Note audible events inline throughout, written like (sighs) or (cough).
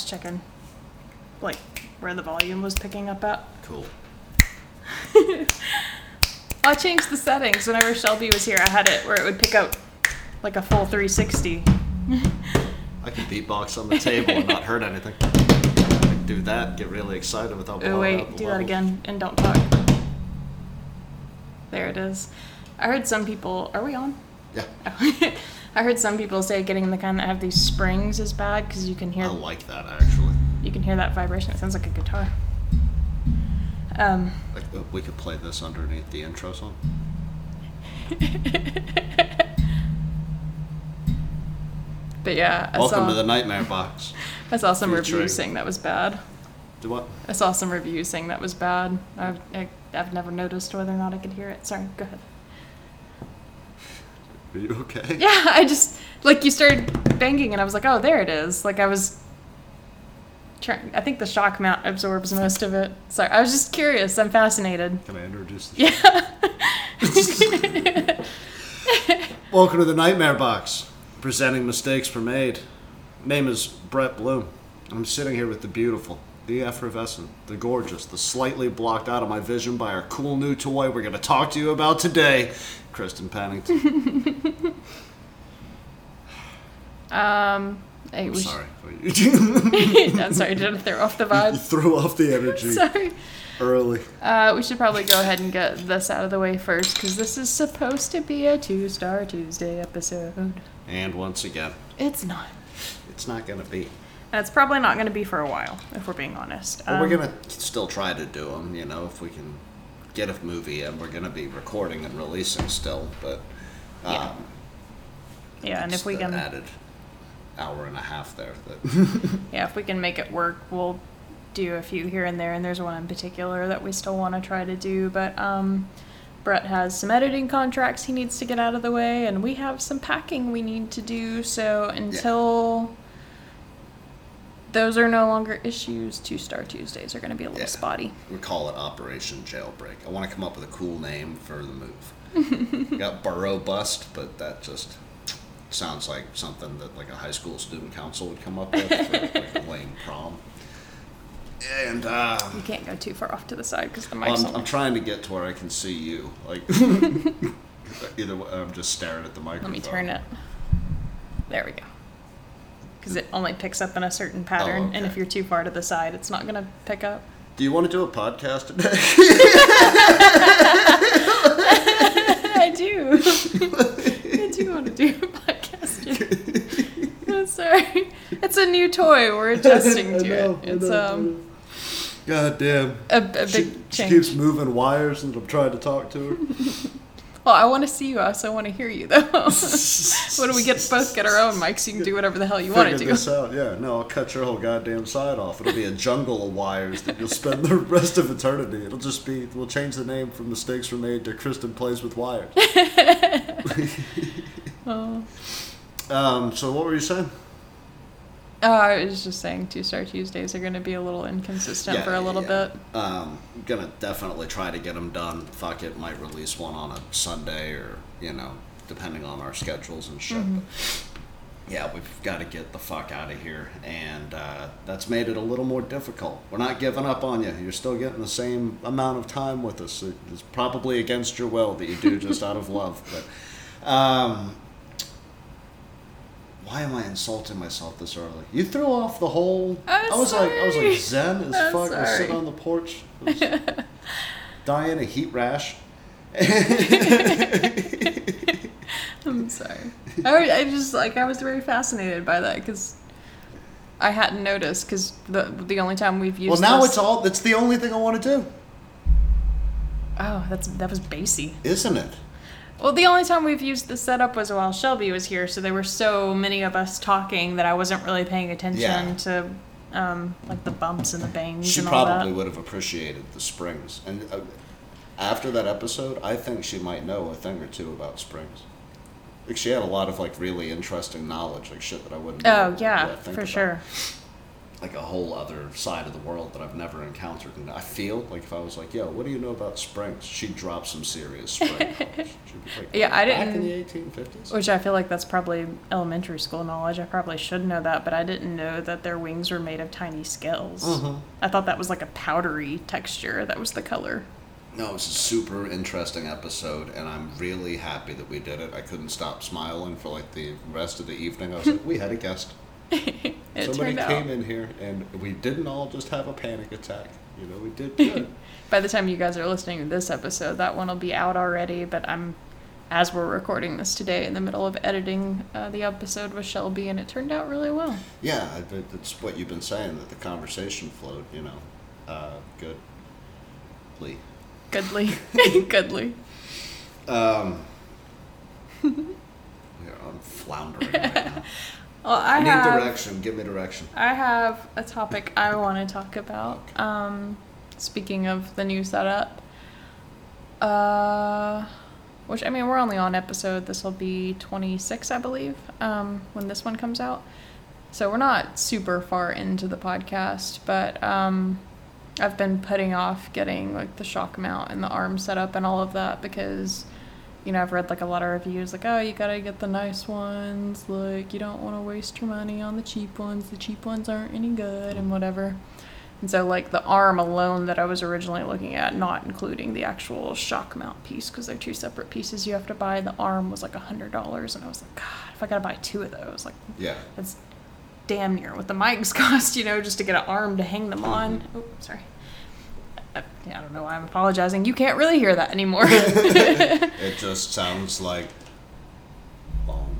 Was checking, like, where the volume was picking up at. Cool. (laughs) I changed the settings whenever Shelby was here. I had it where it would pick up like a full 360. (laughs) I could beatbox on the table and not hurt anything. Do that, get really excited without Oh wait, do that again and don't talk. There it is. I heard some people. Are we on? Yeah. (laughs) I heard some people say getting the kind that have these springs is bad because you can hear I like that actually. you can hear that vibration. It sounds like a guitar. Um, Like uh, we could play this underneath the intro song. (laughs) but yeah, I Welcome saw, to the Nightmare Box. (laughs) I saw some featuring- reviews saying that was bad. Do what? I saw some reviews saying that was bad. I've, I, I've never noticed whether or not I could hear it. Sorry, go ahead. Are you okay? Yeah, I just like you started banging, and I was like, oh, there it is. Like I was trying. I think the shock mount absorbs most of it. Sorry, I was just curious. I'm fascinated. Can I introduce the Yeah. (laughs) Welcome to the Nightmare Box, presenting mistakes were made. Name is Brett Bloom. I'm sitting here with the beautiful, the effervescent, the gorgeous, the slightly blocked out of my vision by our cool new toy we're going to talk to you about today, Kristen Pennington. (laughs) um. Hey, I'm sorry. you (laughs) I'm sorry. Did I throw off the vibe? threw off the energy (laughs) Sorry. early. Uh, we should probably go ahead and get this out of the way first, because this is supposed to be a two-star Tuesday episode. And once again, It's not. it's not going to be. And it's probably not going to be for a while, if we're being honest. But we're Um, going to still try to do them, you know, if we can get a movie and we're going to be recording and releasing still, but. Um, Yeah. Yeah, and if we can, added hour and a half there that (laughs) yeah, if we can make it work, we'll do a few here and there. And there's one in particular that we still want to try to do, but um, Brett has some editing contracts he needs to get out of the way, and we have some packing we need to do. So until those are no longer issues, Two Star Tuesdays are going to be a little Yeah. spotty. we call it Operation Jailbreak. I want to come up with a cool name for the move. (laughs) Got Burrow Bust, but that just sounds like something that like a high school student council would come up with for like a (laughs) lame prom. And uh, You can't go too far off to the side because the well, mic's I'm. I'm trying to get to where I can see you. Like (laughs) either way, I'm just staring at the microphone. Let me turn it. There we go. Because it only picks up in a certain pattern, and okay. if you're too far to the side, it's not going to pick up. Do you want to do a podcast today? (laughs) I do. I do want to do a podcast. (laughs) I'm sorry. It's a new toy. We're adjusting (laughs) to it. It's um God damn. a, a big She, she keeps moving wires and I'm trying to talk to her. Well, I want to see you. I also want to hear you, though. (laughs) what do we get? Both get our own mics. You can do whatever the hell you want to do. this out. Yeah, no, I'll cut your whole goddamn side off. It'll be a jungle of wires that you'll spend the rest of eternity. It'll just be, we'll change the name from Mistakes Were Made to Kristen Plays with Wires. (laughs) (laughs) Oh. Um, so what were you saying? Uh, I was just saying, two star Tuesdays are going to be a little inconsistent for a little yeah. bit. Um, gonna definitely try to get them done. Fuck it, might release one on a Sunday or you know, depending on our schedules and shit. Mm-hmm. Yeah, we've got to get the fuck out of here, and uh, that's made it a little more difficult. We're not giving up on you. You're still getting the same amount of time with us. It's probably against your will that you do just (laughs) out of love, but. Um, why am I insulting myself this early? You threw off the whole. I'm I was like, I was like zen as I'm fuck. I was sitting on the porch, (laughs) dying of heat rash. (laughs) I'm sorry. I, I just like I was very fascinated by that because I hadn't noticed because the the only time we've used Well, now this- it's all. That's the only thing I want to do, oh that's that was bassy. isn't it? Well, the only time we've used the setup was while Shelby was here, so there were so many of us talking that I wasn't really paying attention Yeah. to um, like the bumps and the bangs She and all probably would have appreciated the springs. And uh, after that episode, I think she might know a thing or two about springs. Like she had a lot of like really interesting knowledge, like shit that I wouldn't. Oh yeah, for about. sure. Like a whole other side of the world that I've never encountered. And I feel like if I was like, "Yo, what do you know about springs?" She'd drop some serious spring knowledge. (laughs) She'd be like, Yeah, I didn't. Back in the eighteen fifties. Which I feel like that's probably elementary school knowledge. I probably should know that, but I didn't know that their wings were made of tiny scales. Mhm. I thought that was like a powdery texture. That was the color. No, it's a super interesting episode, and I'm really happy that we did it. I couldn't stop smiling for like the rest of the evening. I was like, (laughs) we had a guest. (laughs) Somebody turned out. came in here, and we didn't all just have a panic attack. You know, we did (laughs) good. By the time you guys are listening to this episode, that one will be out already. But I'm, as we're recording this today, in the middle of editing uh, the episode with Shelby, and it turned out really well. yeah, that's what you've been saying that the conversation flowed. You know, uh, good. Lee. Goodly, goodly. (laughs) Um, yeah, I'm floundering right now. Well, I, need have. direction. Give me direction. I have a topic I want to talk about. Um, speaking of the new setup, uh, which I mean, we're only on episode. This will be twenty six, I believe, um, when this one comes out. So we're not super far into the podcast, but um, I've been putting off getting like the shock mount and the arm setup and all of that because you know, I've read like a lot of reviews like, oh, you gotta get the nice ones. Like, you don't want to waste your money on the cheap ones. The cheap ones aren't any good and whatever. And so, like, the arm alone that I was originally looking at, not including the actual shock mount piece, because they're two separate pieces you have to buy, the arm was like a $100. And I was like, God, if I gotta buy two of those, like, Yeah. that's damn near what the mics (laughs) cost, you know, just to get an arm to hang them on. Oh, sorry. Uh, I don't know why I'm apologizing. You can't really hear that anymore. (laughs) (laughs) It just sounds like. Boom.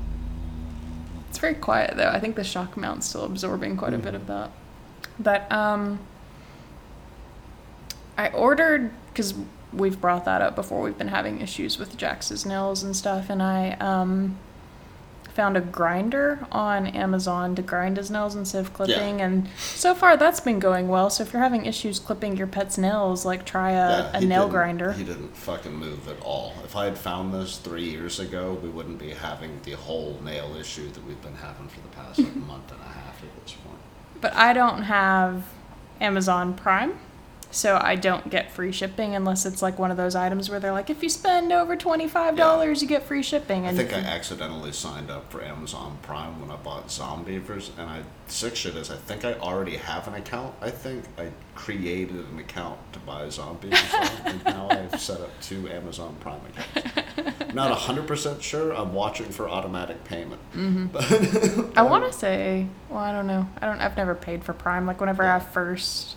It's very quiet though. I think the shock mount's still absorbing quite a bit of that. But um I ordered cuz we've brought that up before. We've been having issues with Jax's nails and stuff and I um found a grinder on Amazon to grind his nails instead of clipping and so far that's been going well. So if you're having issues clipping your pet's nails, like try a, Yeah, a nail grinder. He didn't fucking move at all. If I had found this three years ago, we wouldn't be having the whole nail issue that we've been having for the past like, (laughs) month and a half at this point. But I don't have Amazon Prime, so I don't get free shipping unless it's like one of those items where they're like, if you spend over twenty five dollars, you get free shipping. And I think I accidentally signed up for Amazon Prime when I bought Zombeavers, and I sick shit is I think I already have an account. I think I created an account to buy Zombeavers, and now I've set up two Amazon Prime accounts. (laughs) Not hundred percent sure. I'm watching for automatic payment. Mm-hmm. (laughs) I want to say, well, I don't know. I don't. I've never paid for Prime. Like whenever I first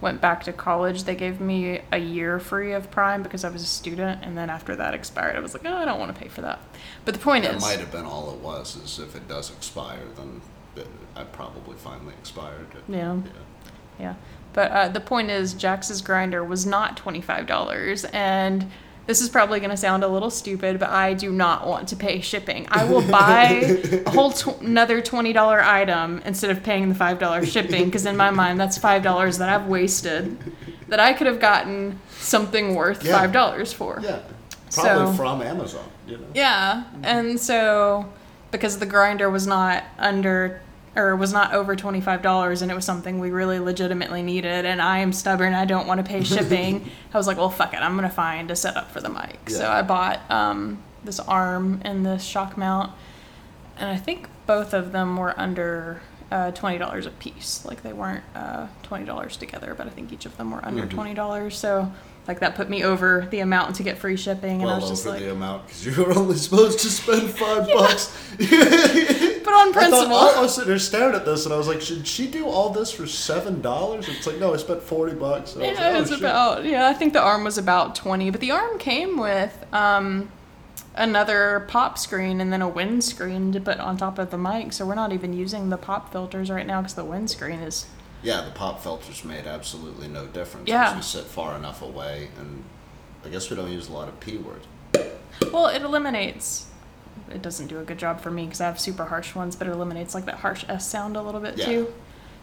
went back to college, they gave me a year free of Prime because I was a student, and then after that expired, I was like, oh, I don't want to pay for that. But the point That is, might have been all it was. Is if it does expire, then it, I probably finally expired. It. Yeah. yeah. Yeah. But uh, the point is, Jax's grinder was not $25. And this is probably going to sound a little stupid, but I do not want to pay shipping. I will buy a whole tw- another $20 item instead of paying the $5 shipping, because in my mind, that's $5 that I've wasted that I could have gotten something worth Yeah. $5 for. Yeah. Probably So- from Amazon. You know. Yeah, and so because the grinder was not under or was not over twenty five dollars, and it was something we really legitimately needed, and I am stubborn. I don't want to pay shipping. (laughs) I was like, well, fuck it. I'm gonna find a setup for the mic. So I bought um, this arm and this shock mount, and I think both of them were under. Uh, twenty dollars a piece. Like they weren't uh, twenty dollars together, but I think each of them were under Mhm. twenty dollars. So like that put me over the amount to get free shipping, and I was just over like, the amount because you were only supposed to spend (laughs) five bucks. (laughs) but on I, principle. thought, I was sitting there staring at this and I was like, should she do all this for seven dollars? It's like, no, I spent forty bucks. And Yeah, like, it oh, was shit. about yeah. I think the arm was about twenty, but the arm came with um, another pop screen and then a windscreen to put on top of the mic. So we're not even using the pop filters right now because the windscreen is Yeah, the pop filters made absolutely no difference. Yeah. because we sit far enough away, and I guess we don't use a lot of p words. well, it eliminates. It doesn't do a good job for me because I have super harsh ones, but it eliminates like that harsh S sound a little bit Yeah. too.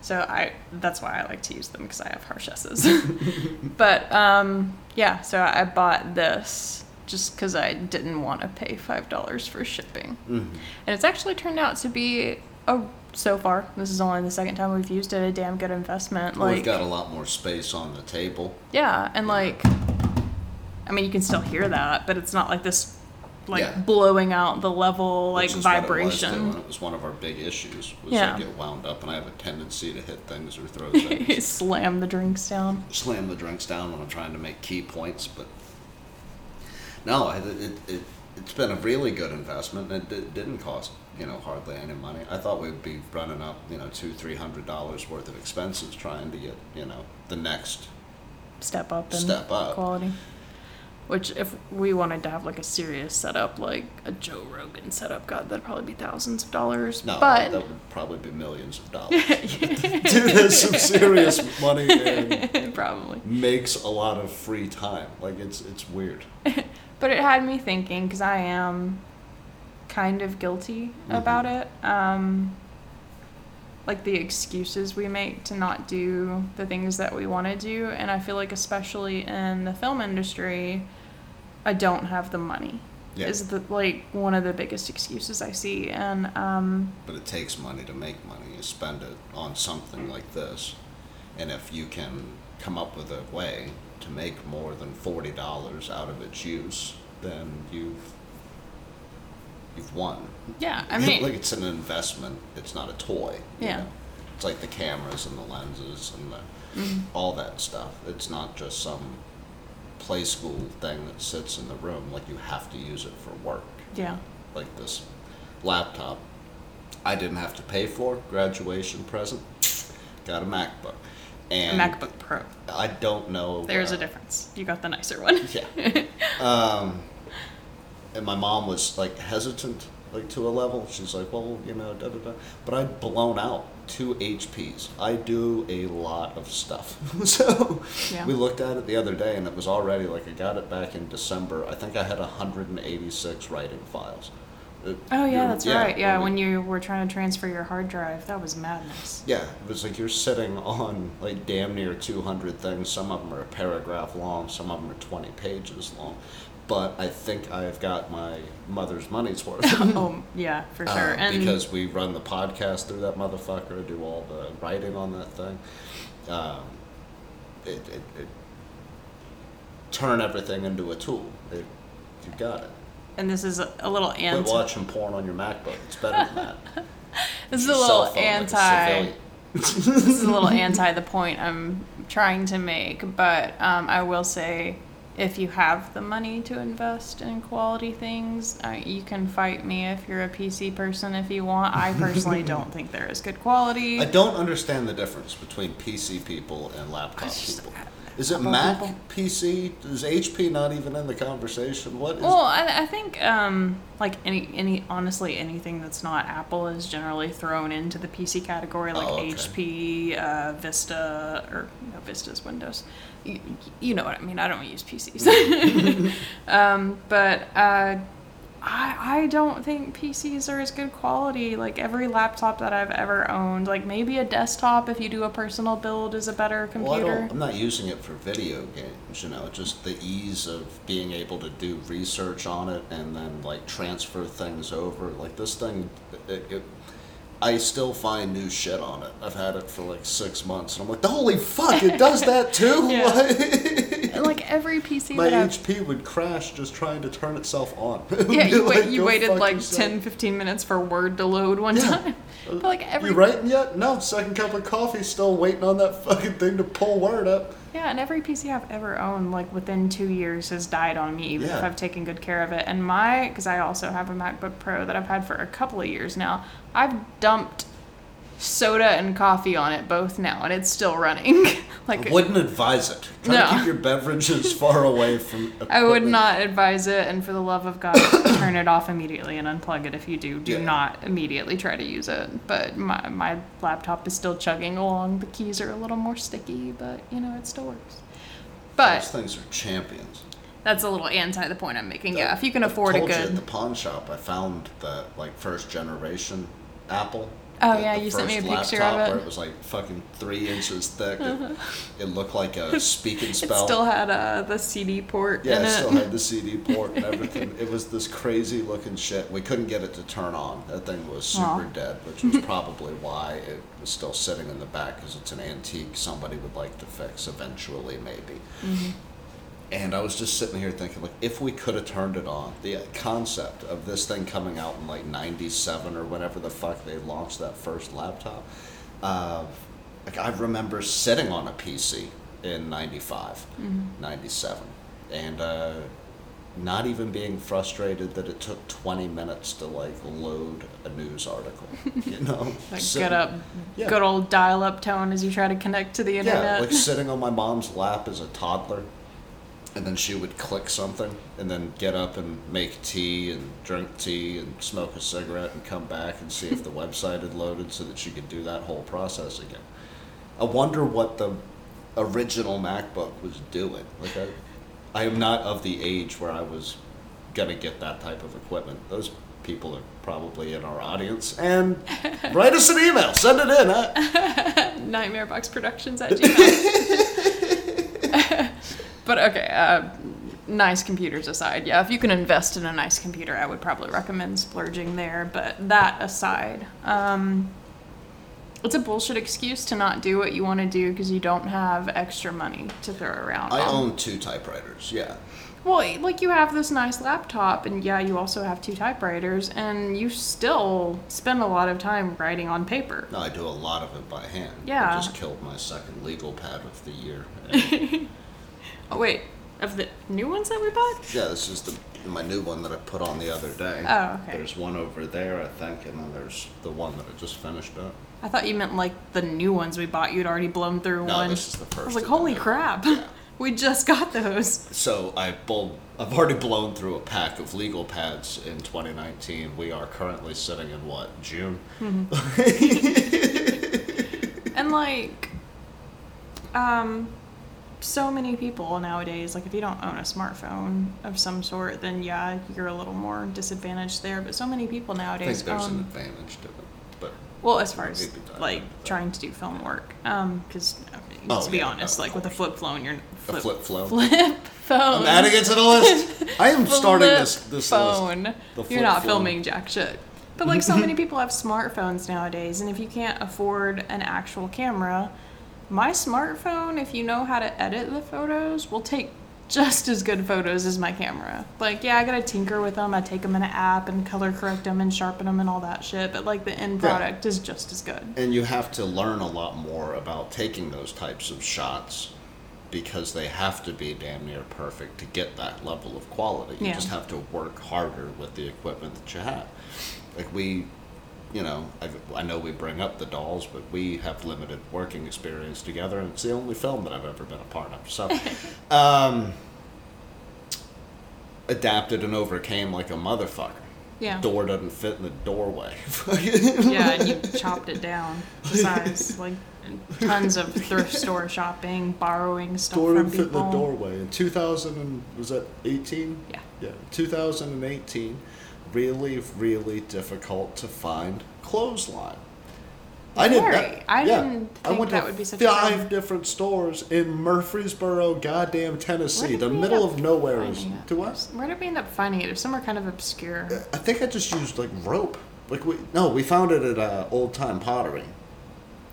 So I that's why I like to use them because I have harsh S's. (laughs) (laughs) but um, yeah, so I bought this just because I didn't want to pay five dollars for shipping, Mhm. and it's actually turned out to be a so far. This is only the second time we've used it. A damn good investment. Well, Like, We've got a lot more space on the table. yeah, and like, I mean, you can still hear that, but it's not like this, like Yeah. blowing out the level like what it was, vibration. it was one of our big issues. Was Yeah. I get wound up, and I have a tendency to hit things or throw (laughs) things. Slam the drinks down. slam the drinks down when I'm trying to make key points, but no, it, it, it, it's been a really good investment. and It, it didn't cost you know hardly any money. I thought we'd be running up you know two three hundred dollars worth of expenses trying to get you know the next. Step up in Step up. quality. Which, if we wanted to have like a serious setup, like a Joe Rogan setup, God, that'd probably be thousands of dollars. No, but that would probably be millions of (laughs) dollars. (laughs) Dude, that's some serious money and (laughs) probably. makes a lot of free time. Like it's it's weird. But it had me thinking because I am kind of guilty Mhm. about it. Um, like the excuses we make to not do the things that we want to do. And I feel like, especially in the film industry, I don't have the money. Yeah. Is the like one of the biggest excuses I see, and um, But it takes money to make money. You spend it on something like this. And if you can come up with a way to make more than forty dollars out of its use, then you've you've won. yeah, I (laughs) mean, like it's an investment. It's not a toy. Yeah. know? It's like the cameras and the lenses and the, mhm. all that stuff. It's not just some play school thing that sits in the room. Like you have to use it for work. yeah, Like this laptop, I didn't have to pay for. Graduation present. Got a MacBook. a And MacBook Pro. I don't know. There's uh, a difference. You got the nicer one. Yeah. (laughs) um, and my mom was like hesitant, like to a level. She's like, well, you know, da da da. But I'd blown out two HPs. I do a lot of stuff. (laughs) so Yeah. we looked at it the other day, and it was already like I got it back in December. I think I had 186 writing files. It- Oh yeah, that's right. Yeah, we- when you were trying to transfer your hard drive, that was madness. Yeah, it was like you're sitting on like damn near 200 things. Some of them are a paragraph long, some of them are 20 pages long. But I think I've got my mother's money's worth. (laughs) oh yeah, for sure. And because we run the podcast through that motherfucker, do all the writing on that thing. Um, it, it, it turn everything into a tool. It, you got it. and this is a, little Quit anti. watching porn on your MacBook. It's better than that. (laughs) This is a little phone like a anti. this is a little anti the point I'm trying to make, but um, I will say, if you have the money to invest in quality things, uh, you can fight me if you're a PC person if you want. I personally (laughs) don't think they're as good quality. I don't understand the difference between PC people and laptop just- people. Is it Mac people. PC? Is HP not even in the conversation? What is? Well, I, I think um, like any any honestly anything that's not Apple is generally thrown into the PC category, like Oh, okay. HP, uh, Vista, or no, Vista's Windows. You, you know what I mean? I don't use PCs, (laughs) um, but uh, I I don't think PCs are as good quality. Like every laptop that I've ever owned, like maybe a desktop if you do a personal build is a better computer. don't, I'm not using it for video games. You know, just the ease of being able to do research on it and then like transfer things over. Like this thing, it, it, I still find new shit on it. I've had it for like six months, and I'm like, The holy fuck, it does that too. (laughs) Yeah. (laughs) like every PC My that I've HP would crash just trying to turn itself on. (laughs) Yeah, you, wait, Like, you waited like yourself. 10, 15 minutes for Word to load one Yeah. time. (laughs) Uh, but like every You writing yet? No. Second cup of coffee, still waiting on that (laughs) fucking thing to pull word up. yeah, and every PC I've ever owned, like within two years, has died on me, even if Yeah. I've taken good care of it. And my, because I also have a MacBook Pro that I've had for a couple of years now, I've dumped soda and coffee on it both now, and it's still running. (laughs) like I wouldn't advise it. Try No. to keep your beverages (laughs) far away from. I would not advise it, and for the love of God, (coughs) turn it off immediately and unplug it if you do. Do Yeah. not immediately try to use it. But my, my laptop is still chugging along. The keys are a little more sticky, but you know, it still works. But Those things are champions. that's a little anti the point I'm making. Yeah, if you can I afford a told you at the pawn shop, I found the like first generation Apple Oh, yeah, you sent me a picture of it. Where it was like fucking three inches thick. It, (laughs) it looked like a speak and It still had uh, the CD port yeah, it it. still had the CD (laughs) port and everything. it was this crazy looking shit. We couldn't get it to turn on. That thing was super Aw. dead, which was probably why it was still sitting in the back because it's an antique somebody would like to fix eventually, maybe. Mm-hmm. And I was just sitting here thinking, like, if we could have turned it on, the concept of this thing coming out in like '97 or whenever the fuck they launched that first laptop, uh, like I remember sitting on a PC in '95, '97, and uh, not even being frustrated that it took 20 minutes to like load a news article. You (laughs) know, Like good up, Yeah. good old dial-up tone as you try to connect to the internet. Yeah, like (laughs) sitting on my mom's lap as a toddler, and then she would click something, and then get up and make tea and drink tea and smoke a cigarette and come back and see if the (laughs) website had loaded so that she could do that whole process again. I wonder what the original MacBook was doing. Like I, I am not of the age where I was gonna get that type of equipment. Those people are probably in our audience, and (laughs) write us an email. Send it in. Huh? (laughs) Nightmareboxproductions at gmail. But okay, uh, nice computers aside, yeah, if you can invest in a nice computer, I would probably recommend splurging there. But that aside, um, it's a bullshit excuse to not do what you want to do because you don't have extra money to throw around. I Um, own two typewriters. Yeah. Well, like you have this nice laptop, and yeah, you also have two typewriters, and you still spend a lot of time writing on paper. No, I do a lot of it by hand. Yeah. I just killed my second legal pad of the year. (laughs) Oh wait, of the new ones that we bought? yeah, this is the my new one that I put on the other day. Oh, okay. There's one over there, I think, and then there's the one that I just finished up. I thought you meant like the new ones we bought. You'd already blown through No, one. this is the first. I was like, of the holy new- crap! Yeah. (laughs) we just got those. So I blow, I've already blown through a pack of legal pads in 2019. We are currently sitting in what June? (laughs) And like, um, so many people nowadays, like if you don't own a smartphone of some sort, then yeah, you're a little more disadvantaged there. But so many people I think nowadays there's an advantage to it, but Well, as far as like trying to do film work, um, because Oh, to be yeah, honest, of like with a flip phone, you're a flip phone. flip phone. I'm adding it to the list. I am (laughs) starting this Flip this list. phone. The You're not phone. filming jack shit. But like so many (laughs) people have smartphones nowadays, and if you can't afford an actual camera, my smartphone, if you know how to edit the photos, will take just as good photos as my camera. Like, yeah, I gotta tinker with them. I take them in an app and color correct them and sharpen them and all that shit. But like the end Yeah. product is just as good. And you have to learn a lot more about taking those types of shots because they have to be damn near perfect to get that level of quality. You Yeah. just have to work harder with the equipment that you have. Like we, you know, I, I know we bring up the dolls, but we have limited working experience together, and it's the only film that I've ever been a part of. So, (laughs) um, adapted and overcame like a motherfucker. Yeah. Door doesn't fit in the doorway. (laughs) yeah, and you (laughs) chopped it down to size. Like tons of thrift store shopping, borrowing stuff door from didn't fit in the doorway. In 2000 and was that 18? Yeah. Yeah, 2018. Really, really difficult to find clothesline. I didn't. Very. I yeah. didn't I think went that to would be such a five problem. different stores in Murfreesboro, goddamn Tennessee. The middle of nowhere is. To what? Where did we end up finding it? It was somewhere kind of obscure. I think I just used like rope. Like we no, we found it at uh, Old Time Pottery.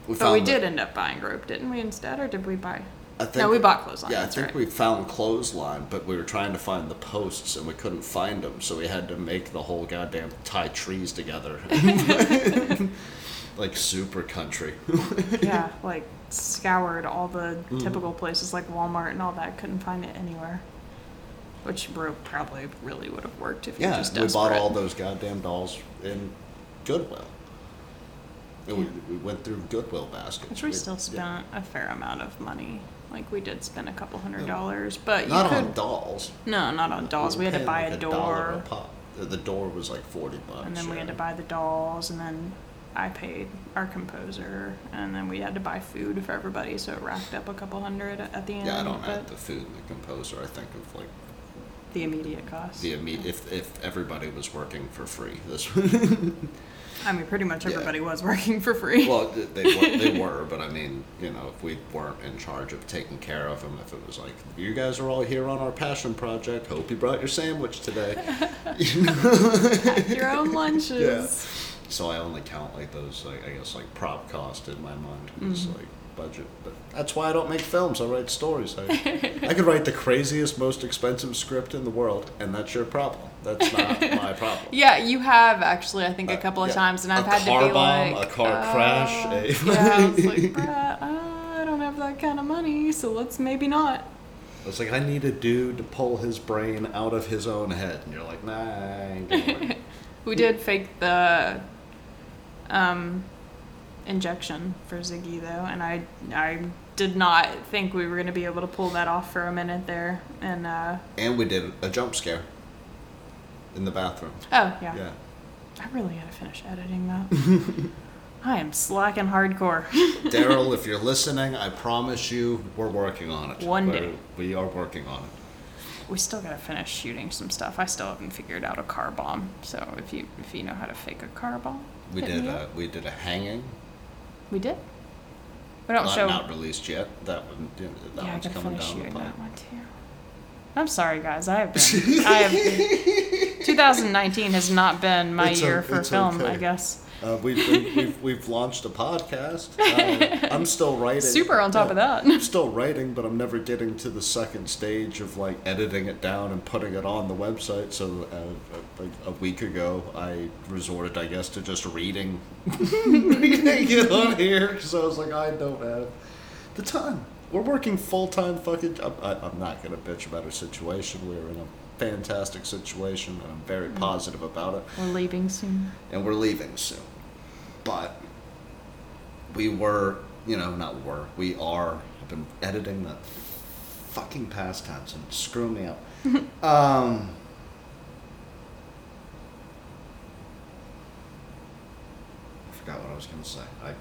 We But we did end up buying rope, didn't we? Instead, or did we buy? I think, no, we bought clothesline. Yeah, I think right. we found clothesline, but we were trying to find the posts and we couldn't find them, so we had to make the whole goddamn tie trees together. (laughs) like super country. (laughs) yeah, like scoured all the Mm. typical places like Walmart and all that. Couldn't find it anywhere. Which rope probably really would have worked if yeah, just we bought all those goddamn dolls in Goodwill. And we, we went through Goodwill baskets. Which we We- still yeah. spent a fair amount of money. Like we did spend a couple hundred dollars, but you Not could on dolls. no, not on dolls. We had to paying buy like a dollar door, pop. The- The door was like forty bucks. and then we had to yeah. buy the dolls, and then I paid our composer, and then we had to buy food for everybody, so it racked up a couple hundred at the end. Yeah, I don't but add the food and the composer. I think of like the immediate cost. The imme- if if everybody was working for free, this. (laughs) I mean, pretty much Yeah. everybody was working for free. well, they were, they (laughs) were, but I mean, you know, if we weren't in charge of taking care of them, if it was like, you guys are all here on our passion project. Hope you brought your sandwich today. (laughs) Your own lunches. Yeah. So I only count like those, like I guess, like prop cost in my mind, it's Mhm. like budget. But that's why I don't make films. I write stories. I, (laughs) I could write the craziest, most expensive script in the world, and that's your problem. That's not my (laughs) problem. Yeah, you have actually, I think, a Uh, couple of yeah. times, and I've A had to be bomb, like, a car crash, uh, a- yeah, I was like, (laughs) I don't have that kind of money, so let's maybe not. I was like, I need a dude to pull his brain out of his own head, and you're like, nah, I ain't gonna work. We did fake the um, injection for Ziggy though, and I I did not think we were gonna be able to pull that off for a minute there, and uh, and we did a jump scare in the bathroom. oh yeah. Yeah. I really gotta finish editing that. (laughs) I am slacking hardcore. (laughs) Daryl, if you're listening, I promise you we're working on it. One We're- day. We are working on it. we still gotta finish shooting some stuff. I still haven't figured out a car bomb. So if you if you know how to fake a car bomb, We did a we did a hanging. We did. We don't not, show. not released yet. That one yeah, that yeah, I one's gotta coming down the shooting pipe. that one too. I'm sorry, guys. I have (laughs) been. I have. Been, 2019 has not been my It's year o- for it's film. I guess. Uh, we've, been, we've we've launched a podcast. Uh, (laughs) I'm still writing. Super on top Yeah. of that. I'm still writing, but I'm never getting to the second stage of like editing it down and putting it on the website. So uh, like a week ago, I resorted, I guess, to just reading, (laughs) (laughs) reading it on here. So I was like, I don't have the time. We're working full time fucking. job. I, I'm not gonna bitch about our situation. We're in a fantastic situation, and I'm very positive about it We're leaving soon. and we're leaving soon. But we were, you know, not were, we are, I've been editing the fucking past tense and screwing me up. (laughs) um, I forgot what I was going to say. I, I,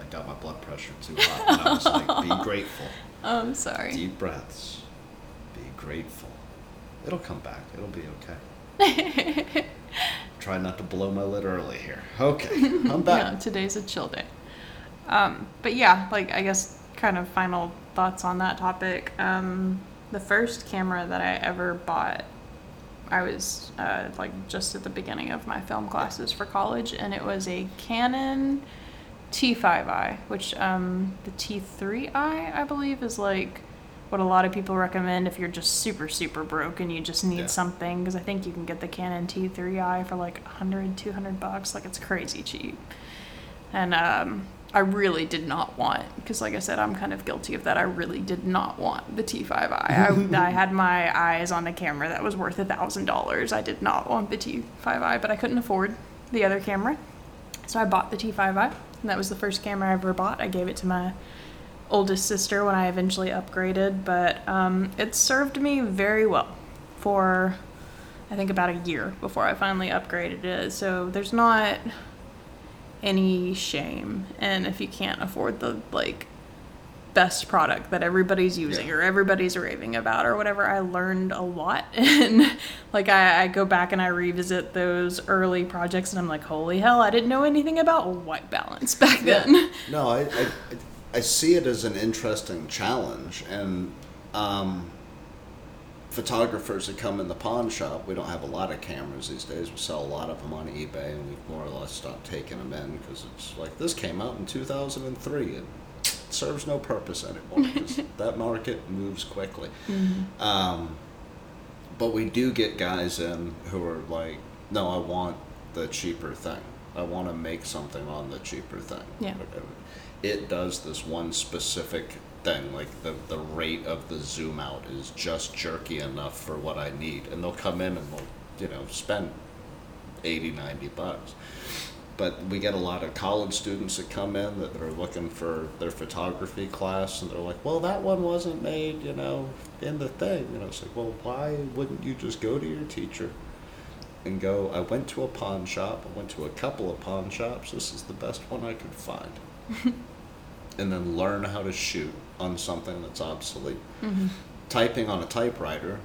I got my blood pressure too high. And I was like, be (laughs) grateful. Oh, I'm sorry. Deep breaths. Be grateful. It'll come back. It'll be okay. (laughs) Try not to blow my lid early here. Okay, I'm (laughs) back. Today's a chill day. Um, but yeah, like I guess kind of final thoughts on that topic. Um, the first camera that I ever bought, I was uh, like just at the beginning of my film classes for college, and it was a Canon T5i, which um, the T3i I believe is like what a lot of people recommend if you're just super super broke and you just need Yeah. something because I think you can get the Canon T3i for like 100 200 bucks like it's crazy cheap. And um, I really did not want because like I said I'm kind of guilty of that I really did not want the T5i I, (laughs) I had my eyes on a camera that was worth a thousand dollars. I did not want the T5i but I couldn't afford the other camera. So I bought the T5i and that was the first camera I ever bought. I gave it to my oldest sister when I eventually upgraded, but um, it served me very well for I think about a year before I finally upgraded it. So there's not any shame and if you can't afford the like best product that everybody's using Yeah. or everybody's raving about or whatever i learned a lot (laughs) and like I, I go back and i revisit those early projects and i'm like holy hell i didn't know anything about white balance (laughs) back then No, I, I, I see it as an interesting challenge, and um, photographers that come in the pawn shop, we don't have a lot of cameras these days. We sell a lot of them on eBay, and we've more or less stopped taking them in because it's like this came out in 2003 and it serves no purpose anymore because (laughs) that market moves quickly. Um, but we do get guys in who are like, no, I want the cheaper thing. I want to make something on the cheaper thing. Yeah. It does this one specific thing, like the, the rate of the zoom out is just jerky enough for what I need. And they'll come in and they'll, you know, spend 80, 90 bucks. But we get a lot of college students that come in that are looking for their photography class, and they're like, "Well, that one wasn't made, you know, in the thing." And I was like, "Well, why wouldn't you just go to your teacher and go? I went to a pawn shop. I went to a couple of pawn shops. This is the best one I could find." (laughs) and then learn how to shoot on something that's obsolete. Mm-hmm. Typing on a typewriter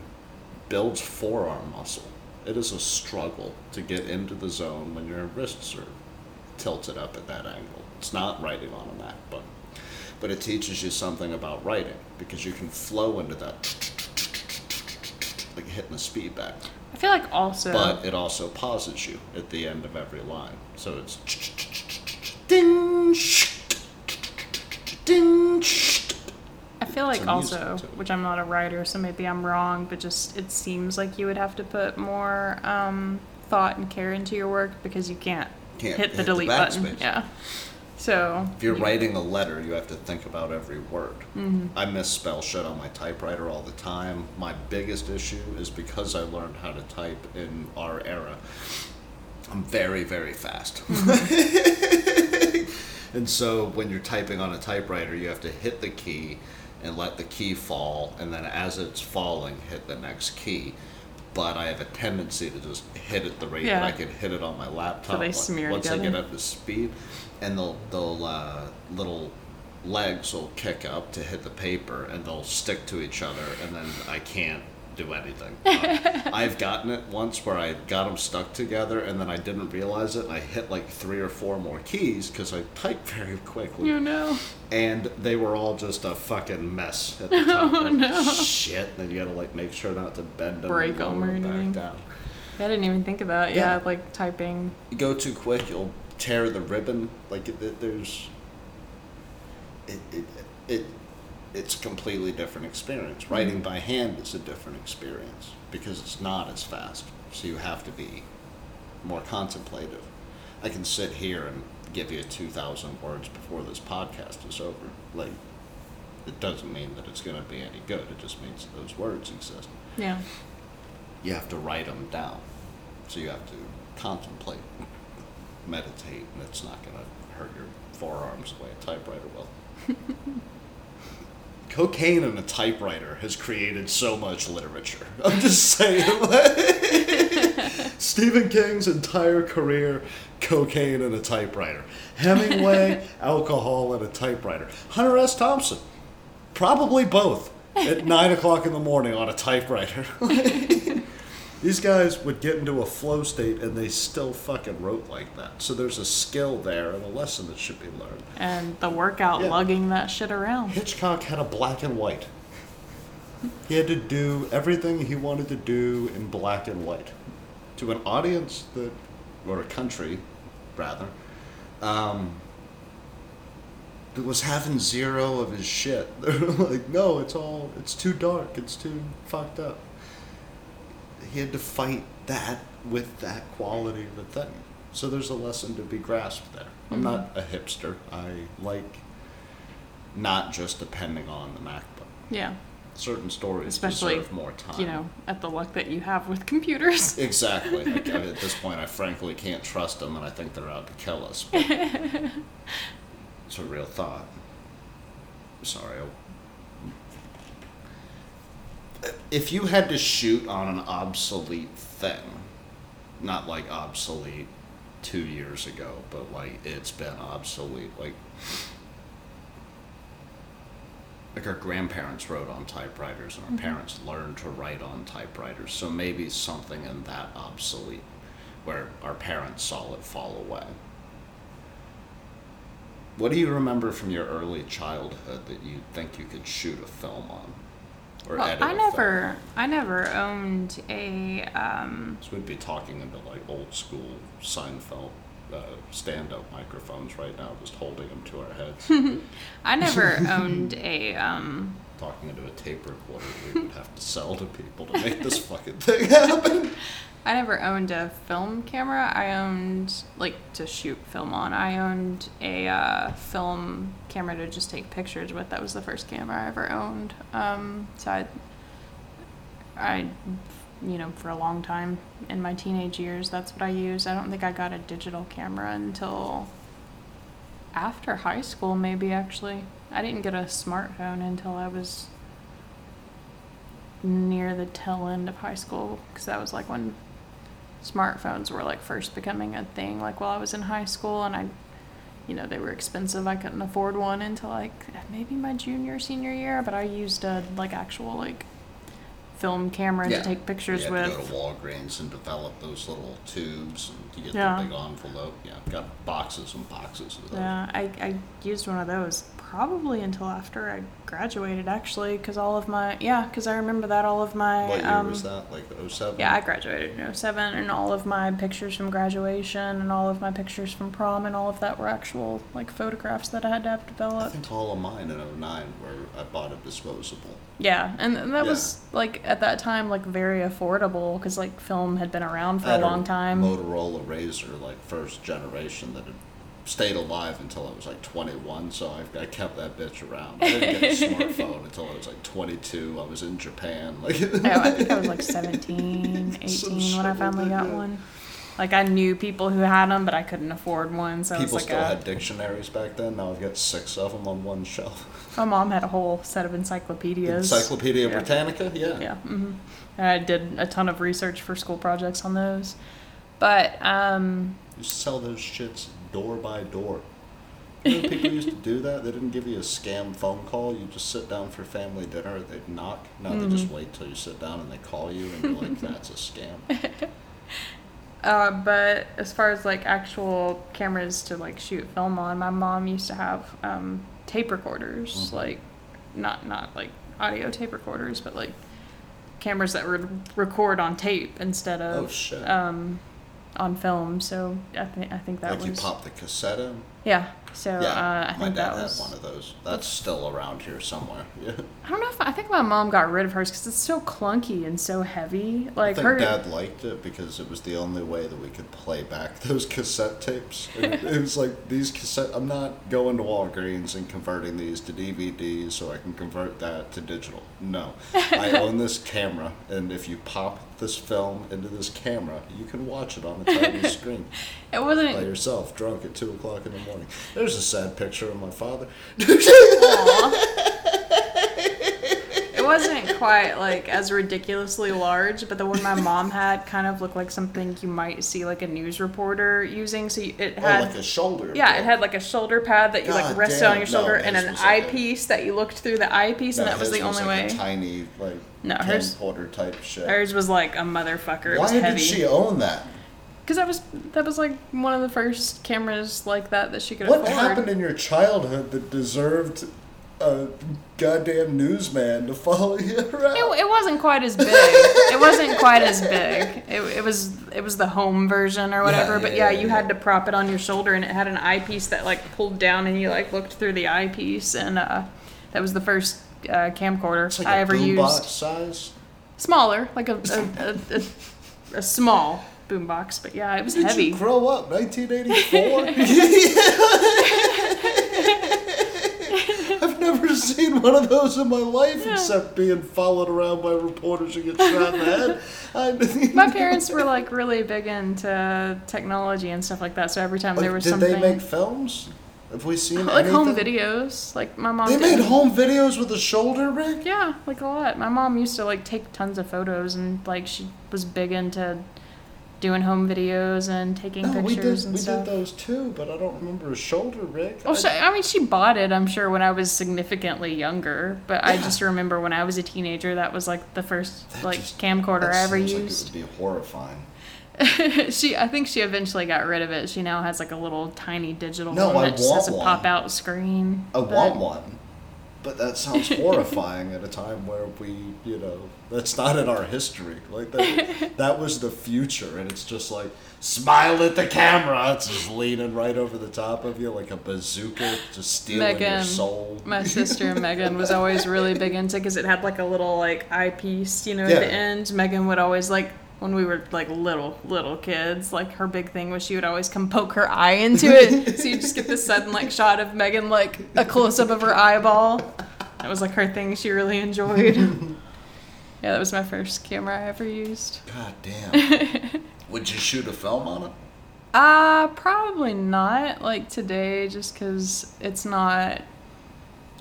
builds forearm muscle. It is a struggle to get into the zone when your wrists are tilted up at that angle. It's not writing on a Mac, but but it teaches you something about writing because you can flow into that like hitting the speed back. I feel like also. But it also pauses you at the end of every line. So it's ding, ding. I feel like also, which I'm not a writer, so maybe I'm wrong, but just it seems like you would have to put more um, thought and care into your work because you can't, Can't hit the hit the delete button. Yeah. So. If you're you- writing a letter, you have to think about every word. Mhm. I misspell shit on my typewriter all the time. My biggest issue is because I learned how to type in our era. I'm very, very fast. (laughs) and so when you're typing on a typewriter, you have to hit the key and let the key fall, and then as it's falling, hit the next key. But I have a tendency to just hit it the rate that I can hit it on my laptop. they Once- smear Once I get up to speed, and they'll they'll uh, little legs will kick up to hit the paper, and they'll stick to each other, and then I can't do anything. Uh, I've gotten it once where I got them stuck together, and then I didn't realize it, and I hit like three or four more keys because I typed (laughs) very quickly You know. and they were all just a fucking mess at the (laughs) top. Oh, Like, no. Shit! Then you gotta like make sure not to bend them, Break and 'em lower or back anything. down. I didn't even think that. Yeah, Yeah. like typing. You go too quick, you'll tear the ribbon. Like it, it- there's, it, it it it's a completely different experience. Mm-hmm. Writing by hand is a different experience because it's not as fast. So you have to be more contemplative. I can sit here and give you 2,000 words before this podcast is over. Like, it doesn't mean that it's going to be any good. It just means those words exist. Yeah. You have to write them down. So you have to contemplate, meditate, and it's not going to hurt your forearms the way a typewriter will. (laughs) Cocaine and a typewriter has created so much literature. (laughs) I'm just saying. (laughs) Stephen King's entire career, cocaine and a typewriter. Hemingway, (laughs) alcohol and a typewriter. Hunter S. Thompson, probably both at nine o'clock in the morning on a typewriter. These guys would get into a flow state and they still fucking wrote like that. So there's a skill there and a lesson that should be learned. And the workout Yeah. lugging that shit around. Hitchcock had a black and white. He had to do everything he wanted to do in black and white. To an audience that, or a country, rather, um, that was having zero of his shit. (laughs) They're like, no, it's all, it's too dark, it's too fucked up. He had to fight that with that quality of a thing. So there's a lesson to be grasped there. I'm not a hipster. I like not just depending on the MacBook. Yeah. Certain stories Especially, deserve more time. You know, at the luck that you have with computers. (laughs) Exactly. Like, at this point, I (laughs) frankly can't trust them, and I think they're out to kill us. (laughs) It's a real thought. Sorry. If you had to shoot on an obsolete thing, not like obsolete two years ago, but like it's been obsolete, like like our grandparents wrote on typewriters and our mm-hmm. parents learned to write on typewriters. So maybe something in that obsolete where our parents saw it fall away. What do you remember from your early childhood that you think you could shoot a film on? Or Well, I never? I never owned a. Um, So we'd be talking into like old school Seinfeld uh, stand up microphones right now, just holding them to our heads. (laughs) I never owned a. Um, talking into a tape recorder we would have to sell to people to make this fucking thing happen. (laughs) I never owned a film camera. I owned like to shoot film on. I owned a uh, film camera to just take pictures with. That was the first camera I ever owned. Um, so I, I, you know, for a long time in my teenage years, that's what I used. I don't think I got a digital camera until after high school, maybe actually. I didn't get a smartphone until I was near the tail end of high school because that was like when smartphones were like first becoming a thing like while I was in high school and I you know they were expensive I couldn't afford one until like maybe my junior senior year but I used a like actual like film camera to take pictures you with. have to go to Walgreens and develop those little tubes, and you get Yeah. the big envelope. Yeah, got boxes and boxes of those. Yeah, I, I used one of those probably until after I graduated, actually, because all of my yeah, because I remember that all of my What year um, was that? Like 07? yeah, I graduated in 07, and all of my pictures from graduation and all of my pictures from prom and all of that were actual like photographs that I had to have I developed. think all of mine in 09 were I bought a disposable. Yeah, and, and that Yeah. was like at that time like very affordable because like film had been around for I a long time. Motorola RAZR, like first generation, that had stayed alive until I was like 21. So I, I kept that bitch around. I didn't get a (laughs) smartphone until I was like 22. I was in Japan. Like, Oh, I think I was like 17, (laughs) 18 Some when I finally got one. Like I knew people who had them, but I couldn't afford one, so People like still a, had dictionaries back then. Now I've got six of them on one shelf. my mom had a whole set of encyclopedias. Encyclopedia Yeah. Britannica, yeah. Yeah. hmm And I did a ton of research for school projects on those. But um, You sell those shits door by door. You know, people used to do that. They didn't give you a scam phone call. You just sit down for family dinner. They'd knock. Now they Mm-hmm. just wait till you sit down and they call you, and you're like, (laughs) "That's a scam." uh, but as far as like actual cameras to like shoot film on, my mom used to have um, tape recorders, Mhm. like not not like audio tape recorders, but like cameras that would record on tape instead of Oh shit! um, on film. So I think I think that like was you pop the cassette in. yeah. So yeah, uh, I my think dad that had was one of those. That's still around here somewhere. (laughs) Yeah. I don't know if I think my mom got rid of hers because it's so clunky and so heavy. I Like think her, Dad liked it because it was the only way that we could play back (laughs) those cassette tapes. (laughs) It, it was like these cassette. I'm not going to Walgreens and converting these to DVDs so I can convert that to digital. No, I own this camera, and if you pop this film into this camera, you can watch it on a tiny screen it wasn't. by yourself, drunk at two o'clock in the morning. There's a sad picture of my father. It wasn't quite like as ridiculously large, but the one my mom had kind of looked like something you might see like a news reporter using. So you, it Oh, had. like a shoulder. yeah, it had like a shoulder pad that you like rested damn. on your No, shoulder, and an was like eyepiece that you looked through the eyepiece, No, and that was the only like way. A tiny like No, hers- type shit. Hers was like a motherfucker. Why was did she own that? Because that was that was like one of the first cameras like that that she could What afford. happened in your childhood that deserved a goddamn newsman to follow you (laughs) around? It, it wasn't quite as big. it wasn't quite as big. It, it was it was the home version or whatever. Yeah, but yeah, yeah, yeah, you yeah. had to prop it on your shoulder, and it had an eyepiece that like pulled down, and you like looked through the eyepiece, and uh, that was the first uh, camcorder it's like I a ever boombox used. size. Smaller, like a a, a, a, a small boombox, but yeah, it was Did heavy. you grow up 1984? I've never seen one of those in my life except being followed around by reporters who get shot in the head. I, (laughs) My parents were like really big into technology and stuff like that, so every time there Like, was did something they make films? Have we seen like home videos, like my mom. They did. made home videos with a shoulder rig. Yeah, like a lot. My mom used to like take tons of photos and like she was big into doing home videos and taking No, we did. pictures and We stuff. did those too, but I don't remember a shoulder rig. Oh, I- she, I mean, she bought it, I'm sure, when I was significantly younger. But I just remember when I was a teenager, that was like the first That like just- camcorder I ever used. Like it would be horrifying. (laughs) she, I think she eventually got rid of it. She now has like a little tiny digital No, one I that just has a pop out screen. I but- want one, but that sounds (laughs) horrifying at a time where we, you know, that's not in our history. Like that, that was the future, and it's just like smile at the camera. It's just leaning right over the top of you like a bazooka, just stealing your soul. My sister Megan was always really big into because it had like a little like eyepiece, you know, at Yeah. the end. Megan would always like when we were like little little kids, like her big thing was she would always come poke her eye into it, so you just get this sudden like shot of Megan like a close up of her eyeball. That was like her thing she really enjoyed. yeah, that was my first camera I ever used. God damn. (laughs) Would you shoot a film on it? Uh, probably not like today, just because it's not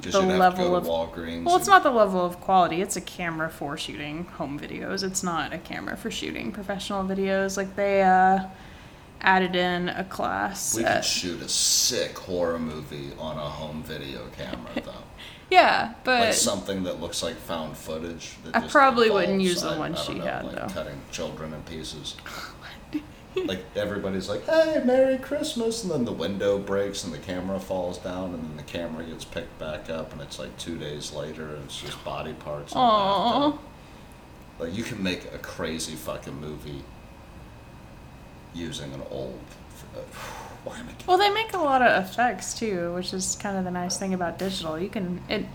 The level of- Walgreens. Well, it's and- not the level of quality. It's a camera for shooting home videos. It's not a camera for shooting professional videos. Like they uh, added in a class. We at- could shoot a sick horror movie on a home video camera, though. (laughs) Yeah, but like something that looks like found footage. That I probably wouldn't use the I- one I she know, had, like though. Cutting children in pieces. (laughs) like everybody's like, "Hey, Merry Christmas!" and then the window breaks and the camera falls down, and then the camera gets picked back up, and it's like two days later, and it's just body parts. Aww. Like you can make a crazy fucking movie using an old. uh, (sighs) Why am I? Well, they make a lot of effects too, which is kind of the nice thing about digital. You can it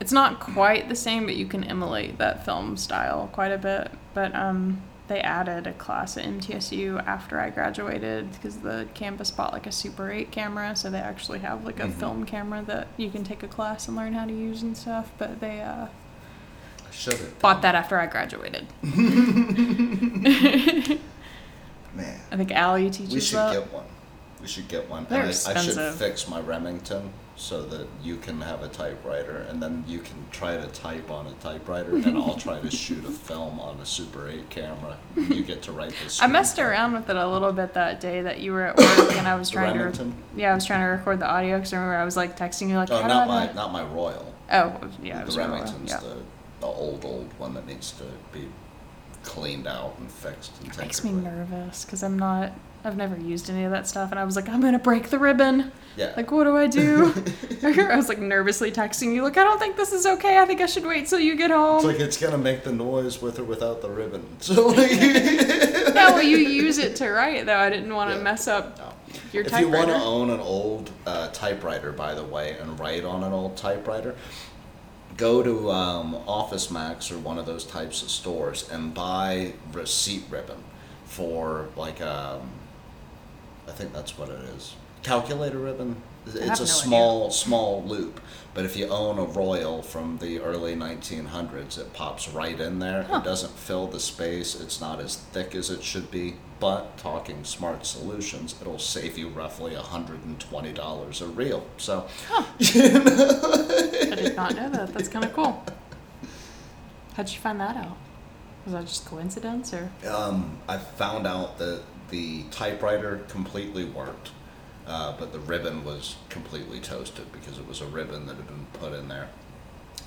it's not quite the same, but you can emulate that film style quite a bit. But um they added a class at MTSU after I graduated because the campus bought like a Super 8 camera, so they actually have like a Mhm. film camera that you can take a class and learn how to use and stuff. But they uh, bought that after I graduated. (laughs) (laughs) Man. I think Allie teaches We should that. get one. We should get one. They're and I, I should fix my Remington so that you can have a typewriter and then you can try to type on a typewriter and I'll try to (laughs) shoot a film on a Super 8 camera. You get to write this. I messed around with it a little bit that day that you were at work, and I was trying to. Remington? Yeah, I was trying to record the audio because I remember I was like texting you like. Oh, not my not my Royal. Oh, yeah, it the was Remington's yeah. the the old old one that needs to be cleaned out and fixed and It makes me nervous because I'm not. I've never used any of that stuff, and I was like, I'm gonna break the ribbon. Yeah. Like, what do I do? (laughs) (laughs) I was like nervously texting you, like, I don't think this is okay. I think I should wait till you get home. it's like it's gonna make the noise with or without the ribbon. (laughs) So like, yeah, well, you use it to write though. I didn't want to Yeah. mess up No. your if you want to own an old uh, typewriter, by the way, and write on an old typewriter, go to um, Office Max or one of those types of stores and buy receipt ribbon for like um, I think that's what it is. Calculator ribbon. It's a no idea. small small loop, but if you own a Royal from the early 1900s, it pops right in there. Huh. It doesn't fill the space. It's not as thick as it should be. But talking smart solutions, it'll save you roughly $120 a reel. So, (laughs) I did not know that. That's kind of cool. (laughs) How'd you find that out? Was that just coincidence or? Um, I found out that the typewriter completely worked, uh, but the ribbon was completely toasted because it was a ribbon that had been put in there.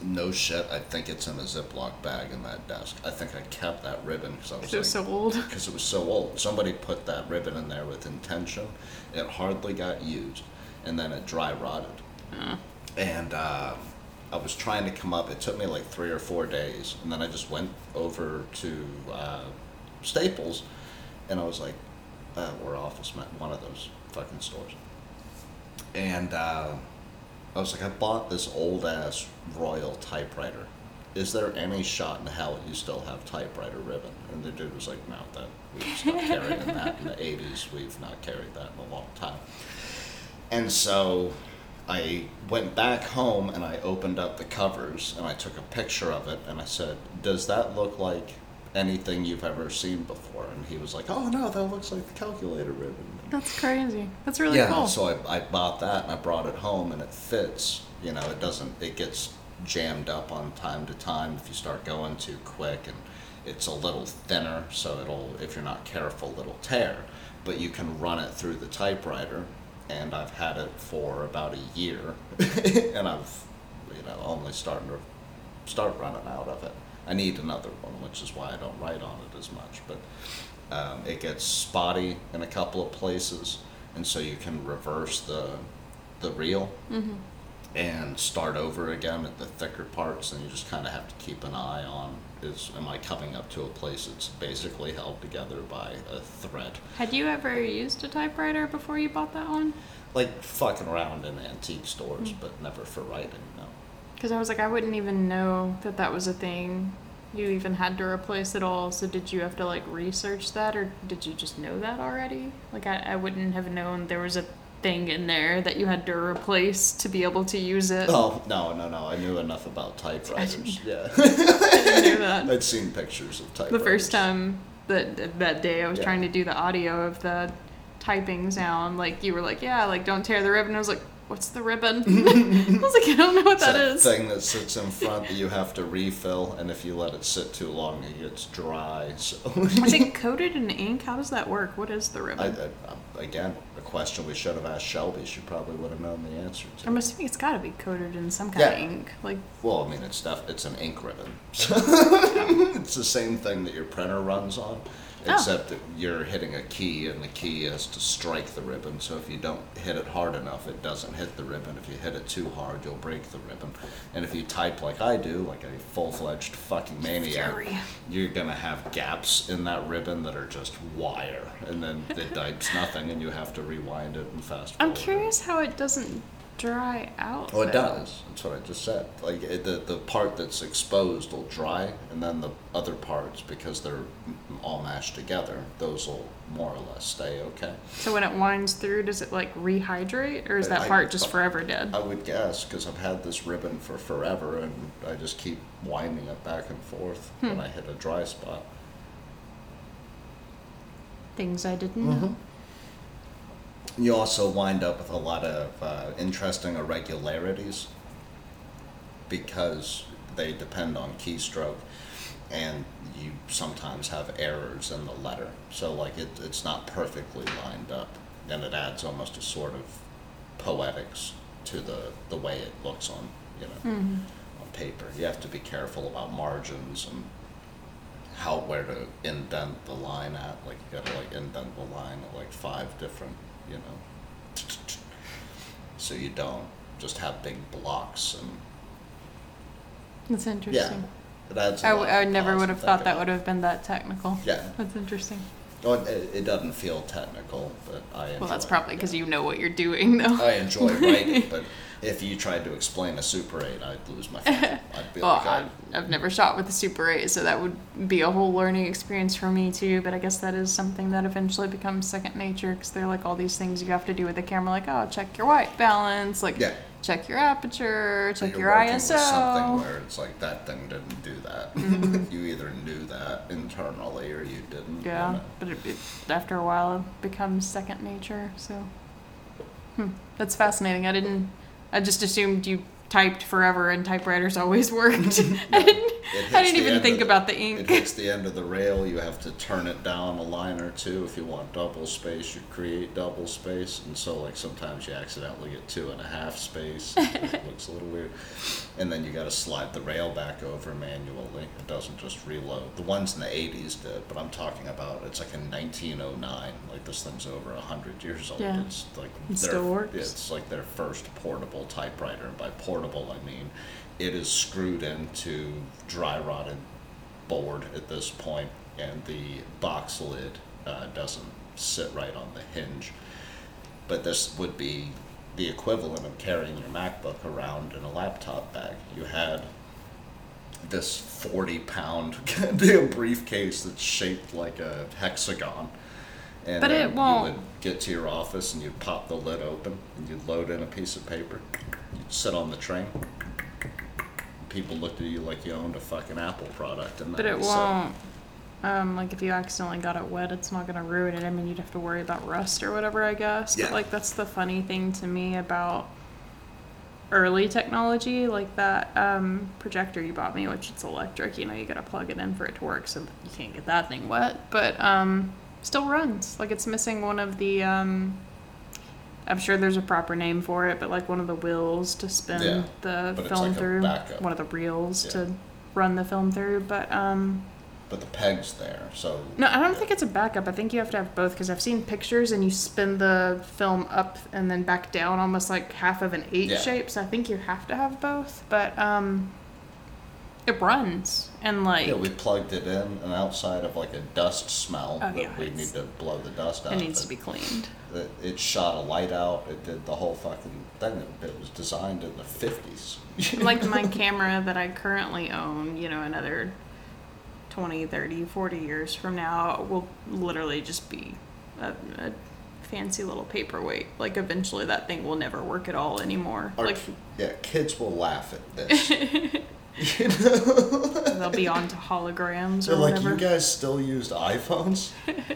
No shit, I think it's in a Ziploc bag in that desk. I think I kept that ribbon because I was It was like, so old. (laughs) because it was so old. Somebody put that ribbon in there with intention. It hardly got used, and then it dry rotted. Uh, And um, I was trying to come up. It took me like three or four days, and then I just went over to uh, Staples, and I was like, uh, or Office one of those fucking stores. And uh, I was like, I bought this old ass Royal typewriter. Is there any shot in hell you still have typewriter ribbon? And the dude was like, No, that we've stopped carrying that in the (laughs) '80s. We've not carried that in a long time. And so I went back home and I opened up the covers and I took a picture of it and I said, Does that look like anything you've ever seen before? And he was like, Oh no, that looks like the calculator ribbon. That's crazy. That's really yeah, cool. so I, I bought that and I brought it home and it fits. You know, it doesn't, it gets jammed up on time to time if you start going too quick and it's a little thinner, so it'll, if you're not careful, it'll tear. But you can run it through the typewriter and I've had it for about a year (laughs) and I've, you know, only starting to start running out of it. I need another one, which is why I don't write on it as much. But um, it gets spotty in a couple of places, and so you can reverse the the reel hmm and start over again at the thicker parts. And you just kind of have to keep an eye on is am I coming up to a place that's basically held together by a thread? Had you ever used a typewriter before you bought that one? Like fucking around in antique stores, but never for writing. No. Because I was like, I wouldn't even know that that was a thing. You even had to replace it all. So did you have to like research that, or did you just know that already? Like I, I wouldn't have known there was a thing in there that you had to replace to be able to use it. Oh no no no! I knew enough about typewriters. (laughs) Yeah, I know that. (laughs) I'd seen pictures of typewriters. the first time that that day I was Yeah. trying to do the audio of the typing sound, like you were like, yeah, like don't tear the ribbon. I was like, what's the ribbon? (laughs) I was like, I don't know what It's that that is. thing that sits in front that you have to refill, and if you let it sit too long, it gets dry. (laughs) So Is it coated in ink? How does that work? What is the ribbon? I, I- uh, again, a question we should have asked Shelby. She probably would have known the answer to. I'm assuming it's got to be coated in some kind Yeah. of ink. Like, Well, I mean, it's def- it's an ink ribbon. (laughs) it's the same thing that your printer runs on, Oh. except that you're hitting a key, and the key is to strike the ribbon. So if you don't hit it hard enough, it doesn't hit the ribbon. If you hit it too hard, you'll break the ribbon. And if you type like I do, like a full-fledged fucking maniac, Fury. you're gonna have gaps in that ribbon that are just wire, and then it types nothing, and you have to rewind it and fast. Forward. I'm forward curious how it doesn't dry out. Oh, it though. does. That's what I just said. Like it, the the part that's exposed will dry, and then the other parts, because they're all mashed together, those will more or less stay okay. So when it winds through, does it like rehydrate, or is that I- part just I- forever dead? I would guess because I've had this ribbon for forever, and I just keep winding it back and forth when I hit a dry spot. Things I didn't Mm-hmm. know. You also wind up with a lot of uh, interesting irregularities because they depend on keystroke and you sometimes have errors in the letter. So, like, it, it's not perfectly lined up and it adds almost a sort of poetics to the, the way it looks on, you know, Mm-hmm. on paper. You have to be careful about margins and how where to indent the line at. Like you gotta like indent the line at like five different, you know. So you don't just have big blocks and That's interesting. adds. a I, w- I never would have thought that would have been that technical. Yeah. That's interesting. Oh, it, it doesn't feel technical, but I enjoy. Well, that's probably because you know what you're doing, though. I enjoy writing, but (laughs) if you tried to explain a Super 8, I'd lose my fucking. I'd be (laughs) Well, like, I've, I've never shot with a Super 8, so that would be a whole learning experience for me too. But I guess that is something that eventually becomes second nature because they're like all these things you have to do with the camera, like oh, check your white balance, like Yeah. check your aperture, check your ISO. Something where it's like that thing didn't do that. (laughs) Mm-hmm. you either knew that internally or you didn't. you Yeah, know. but it, it, after a while, it becomes second nature. So, hmm, that's fascinating. I didn't. I just assumed you typed forever and typewriters always worked. (laughs) I (laughs) didn't. I didn't even think of about the ink. It hits the end of the rail. You have to turn it down a line or two. If you want double space, you create double space, and so like sometimes you accidentally get two and a half space. (laughs) it looks a little weird, and then you got to slide the rail back over manually. It doesn't just reload. The ones in the '80s did, but I'm talking about it's like in 1909. Like this thing's over hundred years old. Yeah. It's like It their- still works. It's like their first portable typewriter. And by portable, I mean it is screwed into dry rotted board at this point, and the box lid uh, doesn't sit right on the hinge. But this would be the equivalent of carrying your MacBook around in a laptop bag. You had this 40 pound (laughs) goddamn briefcase that's shaped like a hexagon. And But it won't- You would get to your office and you'd pop the lid open and you'd load in a piece of paper. You'd sit on the train. People looked at you like you owned a fucking Apple product. And But then it you said- won't. Um, like if you accidentally got it wet, it's not gonna ruin it. I mean, you'd have to worry about rust or whatever, I guess. Yeah. But like that's the funny thing to me about early technology, like that um, projector you bought me, which it's electric. You know, you gotta plug it in for it to work, so you can't get that thing wet. But um, still runs. Like it's missing one of the. Um, I'm sure there's a proper name for it, but like one of the wheels to spin Yeah, the but it's film like a through. backup. One of the reels Yeah. to run the film through, but um. But the peg's there, so. No, I don't think it's a backup. I think you have to have both because I've seen pictures and you spin the film up and then back down almost like half of an eight Yeah. shape. So I think you have to have both. But um, it runs and like Yeah, we plugged it in, and outside of like a dust smell Oh, that yeah, we need to blow the dust out. it needs to be cleaned. It, it shot a light out. It did the whole fucking thing. It, it was designed in the fifties. (laughs) like my (laughs) camera that I currently own, you know, another 20, 30, 40 years from now will literally just be a, a fancy little paperweight. Like eventually that thing will never work at all anymore. Our, like yeah, kids will laugh at this. (laughs) they'll be on to holograms or They're like, whatever. you guys still used iPhones?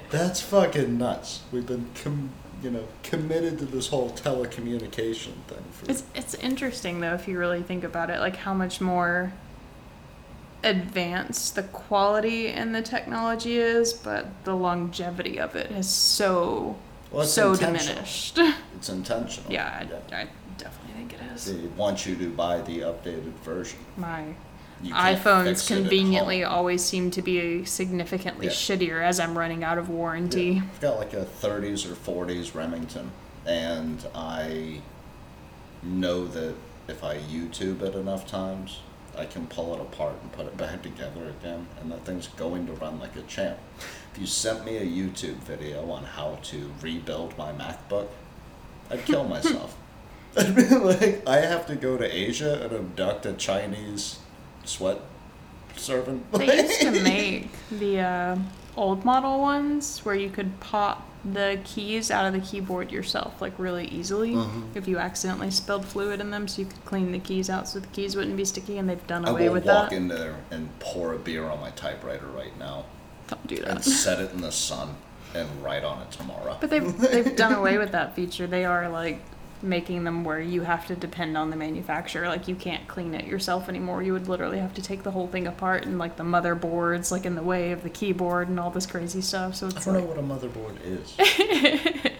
That's fucking nuts. We've been, com- you know, committed to this whole telecommunication thing for. It's it's interesting though if you really think about it, like how much more advanced the quality and the technology is, but the longevity of it is so Well, it's so intentional. diminished. It's intentional. yeah, I, I think it is. They want you to buy the updated version. My You can't iPhones it at conveniently home. always seem to be significantly Yeah. shittier as I'm running out of warranty. Yeah. I've got like a 30s or 40s Remington, and I know that if I YouTube it enough times, I can pull it apart and put it back together again, and that thing's going to run like a champ. If you sent me a YouTube video on how to rebuild my MacBook, I'd kill (laughs) myself. (laughs) I'd be like, I have to go to Asia and abduct a Chinese sweat servant. They used to (laughs) make the uh, old model ones where you could pop the keys out of the keyboard yourself, like really easily, Mhm. if you accidentally spilled fluid in them, so you could clean the keys out so the keys wouldn't be sticky. And they've done I away will with walk that. in there and pour a beer on my typewriter right now. Don't do and that. set it in the sun and write on it tomorrow. But they've they've (laughs) done away with that feature. They are like making them where you have to depend on the manufacturer. Like you can't clean it yourself anymore. You would literally have to take the whole thing apart and like the motherboards like in the way of the keyboard and all this crazy stuff. So it's I don't know what a motherboard is. (laughs)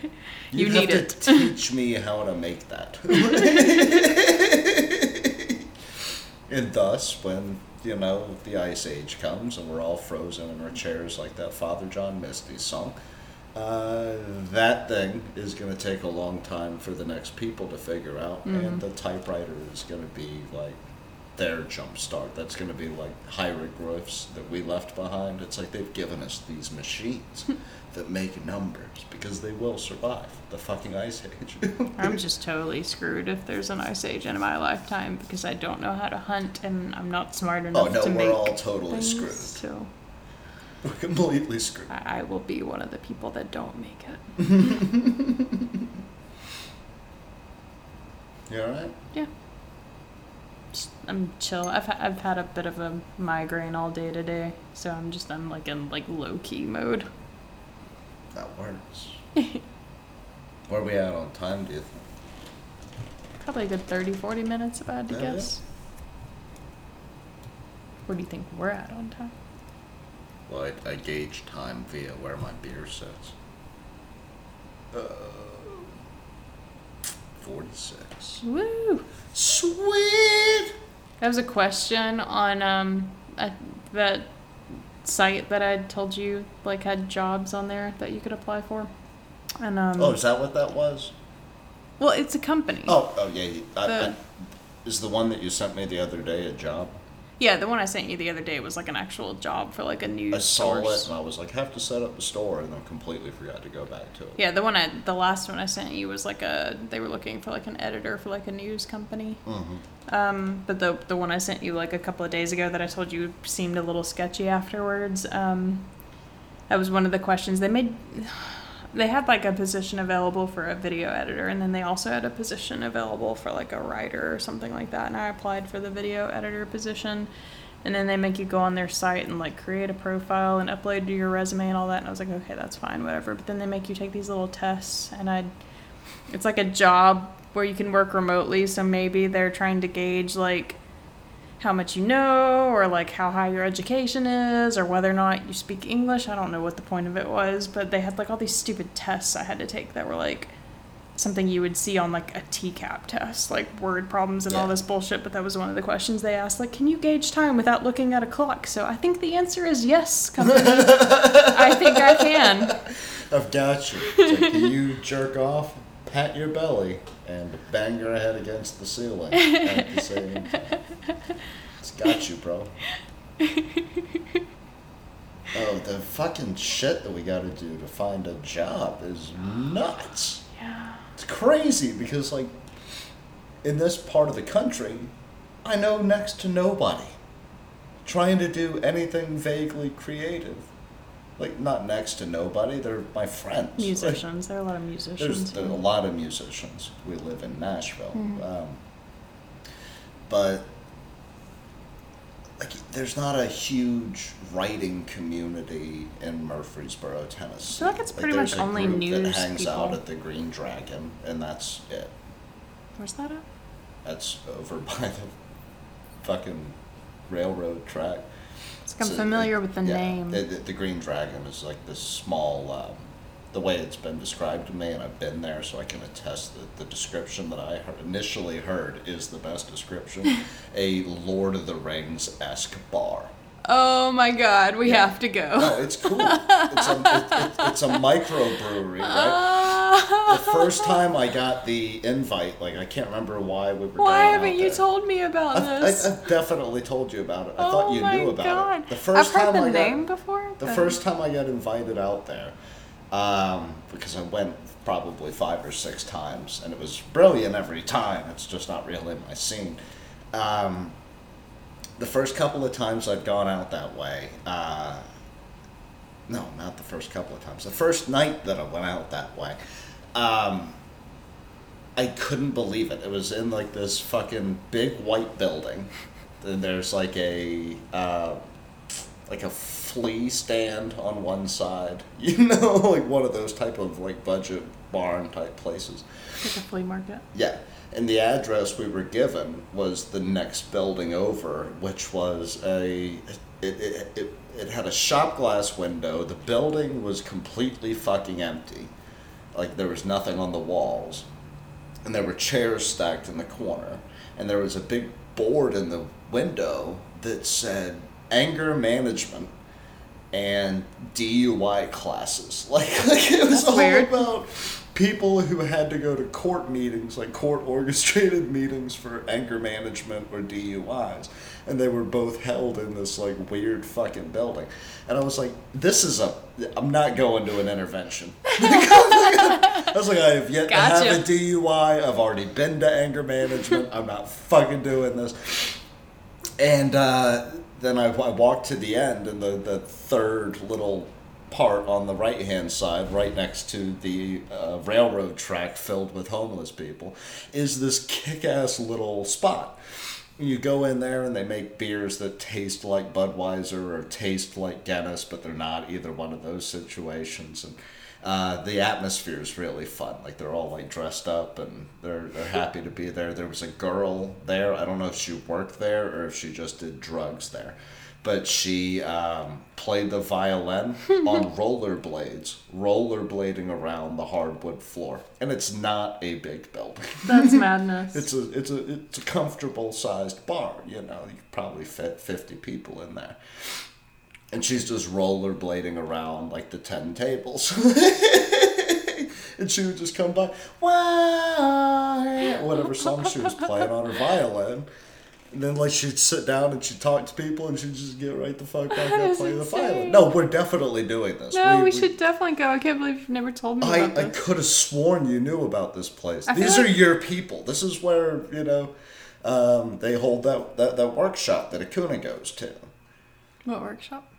You You'd need it. to teach me how to make that. (laughs) and thus, when you know the ice age comes and we're all frozen in our chairs like that Father John Misty song, uh, that thing is going to take a long time for the next people to figure out, Mm-hmm. and the typewriter is going to be like their jump start. That's going to be like hieroglyphs that we left behind. It's like they've given us these machines (laughs) that make numbers because they will survive the fucking ice age. (laughs) I'm just totally screwed if there's an ice age in my lifetime because I don't know how to hunt and I'm not smart enough oh no, to we're all totally screwed. So We're completely screwed. I, I will be one of the people that don't make it. (laughs) You alright? Yeah. I'm chill. I've I've had a bit of a migraine all day today, so I'm just I'm like in like low key mode. That works. (laughs) Where are we at on time, do you think? Probably a good 30, 40 minutes if I had to Yeah, yeah. guess. Where do you think we're at on time? Well, I, I gauge time via where my beer sits. Uh, 46. Woo! Sweet! That was a question on um a, that site that I told you like had jobs on there that you could apply for. And um Oh, is that what that was? well, it's a company. Oh, oh yeah. I, The- I, is the one that you sent me the other day a job? Yeah, the one I sent you the other day was like an actual job for like a news I saw source. it and I was like, have to set up a store, and then completely forgot to go back to it. Yeah, the one I the last one I sent you was like a they were looking for like an editor for like a news company. Mm-hmm. Um, but the the one I sent you like a couple of days ago that I told you seemed a little sketchy afterwards. Um, that was one of the questions they made. They had like a position available for a video editor, and then they also had a position available for like a writer or something like that. And I applied for the video editor position, and then they make you go on their site and like create a profile and upload your resume and all that. And I was like, okay, that's fine, whatever. But then they make you take these little tests, and I, it's like a job where you can work remotely. So maybe they're trying to gauge like how much you know or like how high your education is or whether or not you speak English. I don't know what the point of it was, but they had like all these stupid tests I had to take that were like something you would see on like a TCAP test, like word problems and all this bullshit. But that was one of the questions they asked, like, can you gauge time without looking at a clock? So I think the answer is yes, company. (laughs) I think I can. I've got you. Like, can you jerk off, pat your belly, and bang your head against the ceiling at the same (laughs) time? It's got you, bro. Oh, the fucking shit that we gotta do to find a job is nuts. Yeah. It's crazy because, like, in this part of the country, I know next to nobody trying to do anything vaguely creative. Like, not next to nobody, they're my friends. Like, Musicians. There are a lot of musicians. there's, there's a lot of musicians. We live in Nashville. Mhm. Um, but like, there's not a huge writing community in Murfreesboro, Tennessee. feel like it's pretty much a only group that news hangs out at the Green Dragon, and that's it. Where's that at? That's over (laughs) by the fucking railroad track. It's like I'm familiar with the yeah, name. The, the, the Green Dragon is like this small. Um, the way it's been described to me, and I've been there, so I can attest that the description that I heard, initially heard is the best description. (laughs) a Lord of the Rings esque bar. Oh my god, we have to go. No, it's cool. (laughs) It's a, it, it, it's a microbrewery, right? The first time I got the invite, like I can't remember why we were. Why going haven't you there. told me about I, this? I, I definitely told you about it. I oh thought you my knew about god. it. The first I've heard time the I got, name before. the but- first time I got invited out there, um, because I went probably five or six times, and it was brilliant every time. It's just not really my scene. Um, the first couple of times I'd gone out that way, uh, no, not the first couple of times. The first night that I went out that way, um, I couldn't believe it. It was in like this fucking big white building. And there's like a uh, like a flea stand on one side. (laughs) You know, like one of those type of like budget barn type places. Like a flea market. Yeah. And the address we were given was the next building over, which was a it, it, it, it had a shop glass window. The building was completely fucking empty. Like there was nothing on the walls. And there were chairs stacked in the corner. And there was a big board in the window that said anger management and DUI classes. (laughs) Like, like it was That's all weird. about people who had to go to court meetings, like court (laughs) orchestrated meetings for anger management or DUIs. And they were both held in this like weird fucking building. And I was like, this is a I'm not going to an intervention. (laughs) I was like, I have yet to have a DUI. I've already been to anger management. I'm not fucking doing this. And uh, then I, I walked to the end, and the, the third little part on the right hand side, right next to the uh, railroad track filled with homeless people, is this kick ass little spot. You go in there and they make beers that taste like Budweiser or taste like Guinness, but they're not either one of those situations. And uh, the atmosphere is really fun. Like they're all like dressed up and they're they're happy to be there. There was a girl there. I don't know if she worked there or if she just did drugs there, but she um, played the violin (laughs) on rollerblades, rollerblading around the hardwood floor. And it's not a big building. That's (laughs) madness. It's a it's a it's a comfortable sized bar. You know, you could probably fit fifty people in there. And she's just rollerblading around like the ten tables. (laughs) and she would just come by, why whatever song she was playing on her violin. And then like she'd sit down and she'd talk to people and she'd just get right the fuck back up is playing the violin. No, we're definitely doing this. no, we, should definitely go. I can't believe you've never told me I, I could have sworn you knew about this place. I These are like- your people. This is where, you know, um, they hold that, that, that workshop that Akuna goes to. What workshop?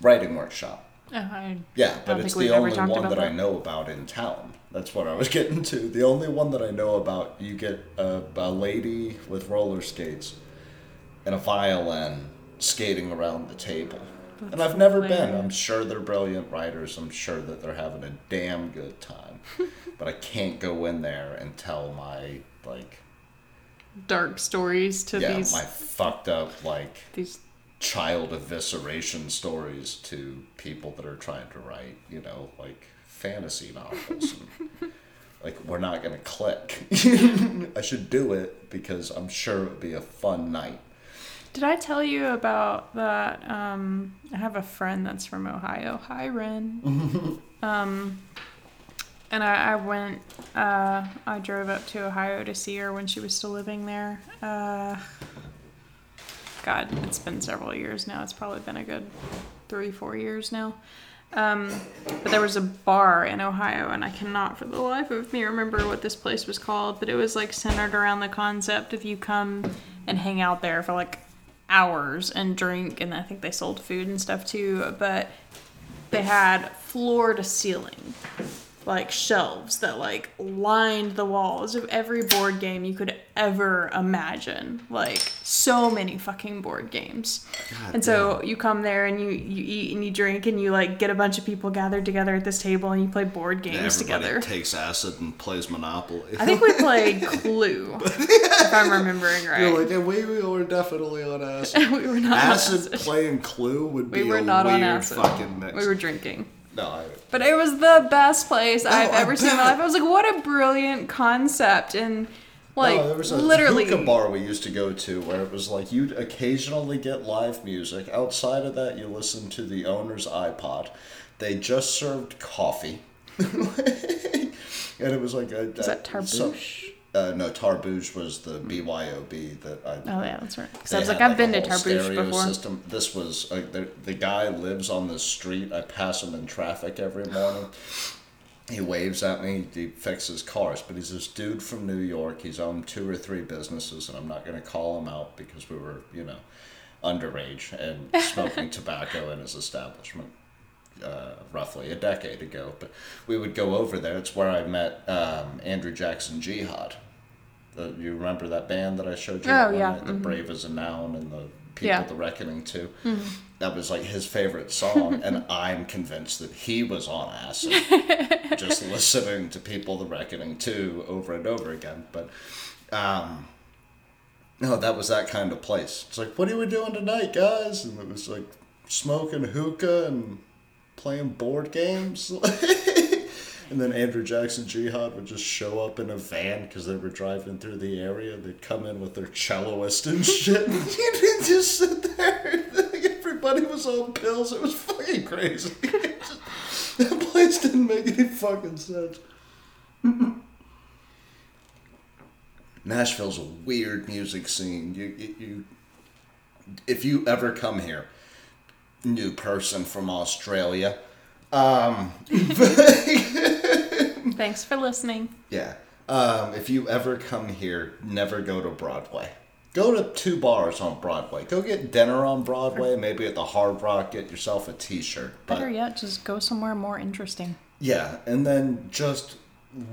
Writing workshop. Oh, I Yeah, but it's the only one about that, I know about in town. That's what I was (laughs) getting to. The only one that I know about, you get a, a lady with roller skates and a violin skating around the table. and I've never been. I'm sure they're brilliant writers. I'm sure that they're having a damn good time. (laughs) but I can't go in there and tell my like dark stories to yeah, these my fucked up like these. Child evisceration stories to people that are trying to write, you know, like fantasy novels. and, (laughs) like we're not gonna click. (laughs) I should do it because I'm sure it would be a fun night. Did I tell you about that? Um, I have a friend that's from Ohio. Hi, Ren. (laughs) um, and I, I went. Uh, I drove up to Ohio to see her when she was still living there. Uh, God, it's been several years now. It's probably been a good three, four years now. Um, but there was a bar in Ohio, and I cannot for the life of me remember what this place was called, but it was like centered around the concept of you come and hang out there for like hours and drink, and I think they sold food and stuff too, but they had floor to ceiling like shelves that like lined the walls of every board game you could ever imagine like so many fucking board games and so you come there and you you eat and you drink and you like get a bunch of people gathered together at this table and you play board games together. Takes acid and plays Monopoly. i think we (laughs) played clue (laughs) if i'm remembering right You're like, yeah, we, we were definitely on (laughs) acid. we were not acid on acid. playing Clue would be we were a not weird on acid fucking mix. we were drinking No, I, But it was the best place oh, I've Oh, ever seen in my life. I was like, what a brilliant concept. And like, no, there was a literally. hookah bar we used to go to where it was like you'd occasionally get live music. Outside of that, you listen to the owner's iPod. They just served coffee, (laughs) and it was like a. Is that a- so- Tarbouche? Uh, no, Tarbouche was the BYOB that I. Oh, yeah, that's right. Because I was like, I've been to stereo before. System. This was the, the guy lives on the street. I pass him in traffic every morning. He waves at me. He fixes cars, but he's this dude from New York. He's owned two or three businesses, and I'm not going to call him out because we were, you know, underage and (laughs) smoking tobacco in his establishment. Uh, roughly a decade ago, but we would go over there. It's where I met um, Andrew Jackson Jihad. Uh, you remember that band that I showed you? Oh, yeah, night, The mhm. Brave as a Noun and the People Yeah. Mm-hmm. the Reckoning too. That was like his favorite song, and (laughs) I'm convinced that he was on acid, (laughs) just listening to People the Reckoning too over and over again. But um, no, that was that kind of place. It's like, what are we doing tonight, guys? And it was like smoking hookah and playing board games. (laughs) and then Andrew Jackson Jihad would just show up in a van because they were driving through the area. They'd come in with their celloist and (laughs) shit. and (laughs) he'd just sit there. (laughs) Everybody was on pills. It was fucking crazy. that place didn't make any fucking sense. Nashville's a weird music scene. You, you, you, if you ever come here, new person from Australia, um, (laughs) Thanks for listening. yeah, um, if you ever come here, never go to Broadway. Go to two bars on Broadway. Go get dinner on Broadway. Maybe at the Hard Rock, get yourself a T-shirt. But- Better yet, just go somewhere more interesting. Yeah, and then just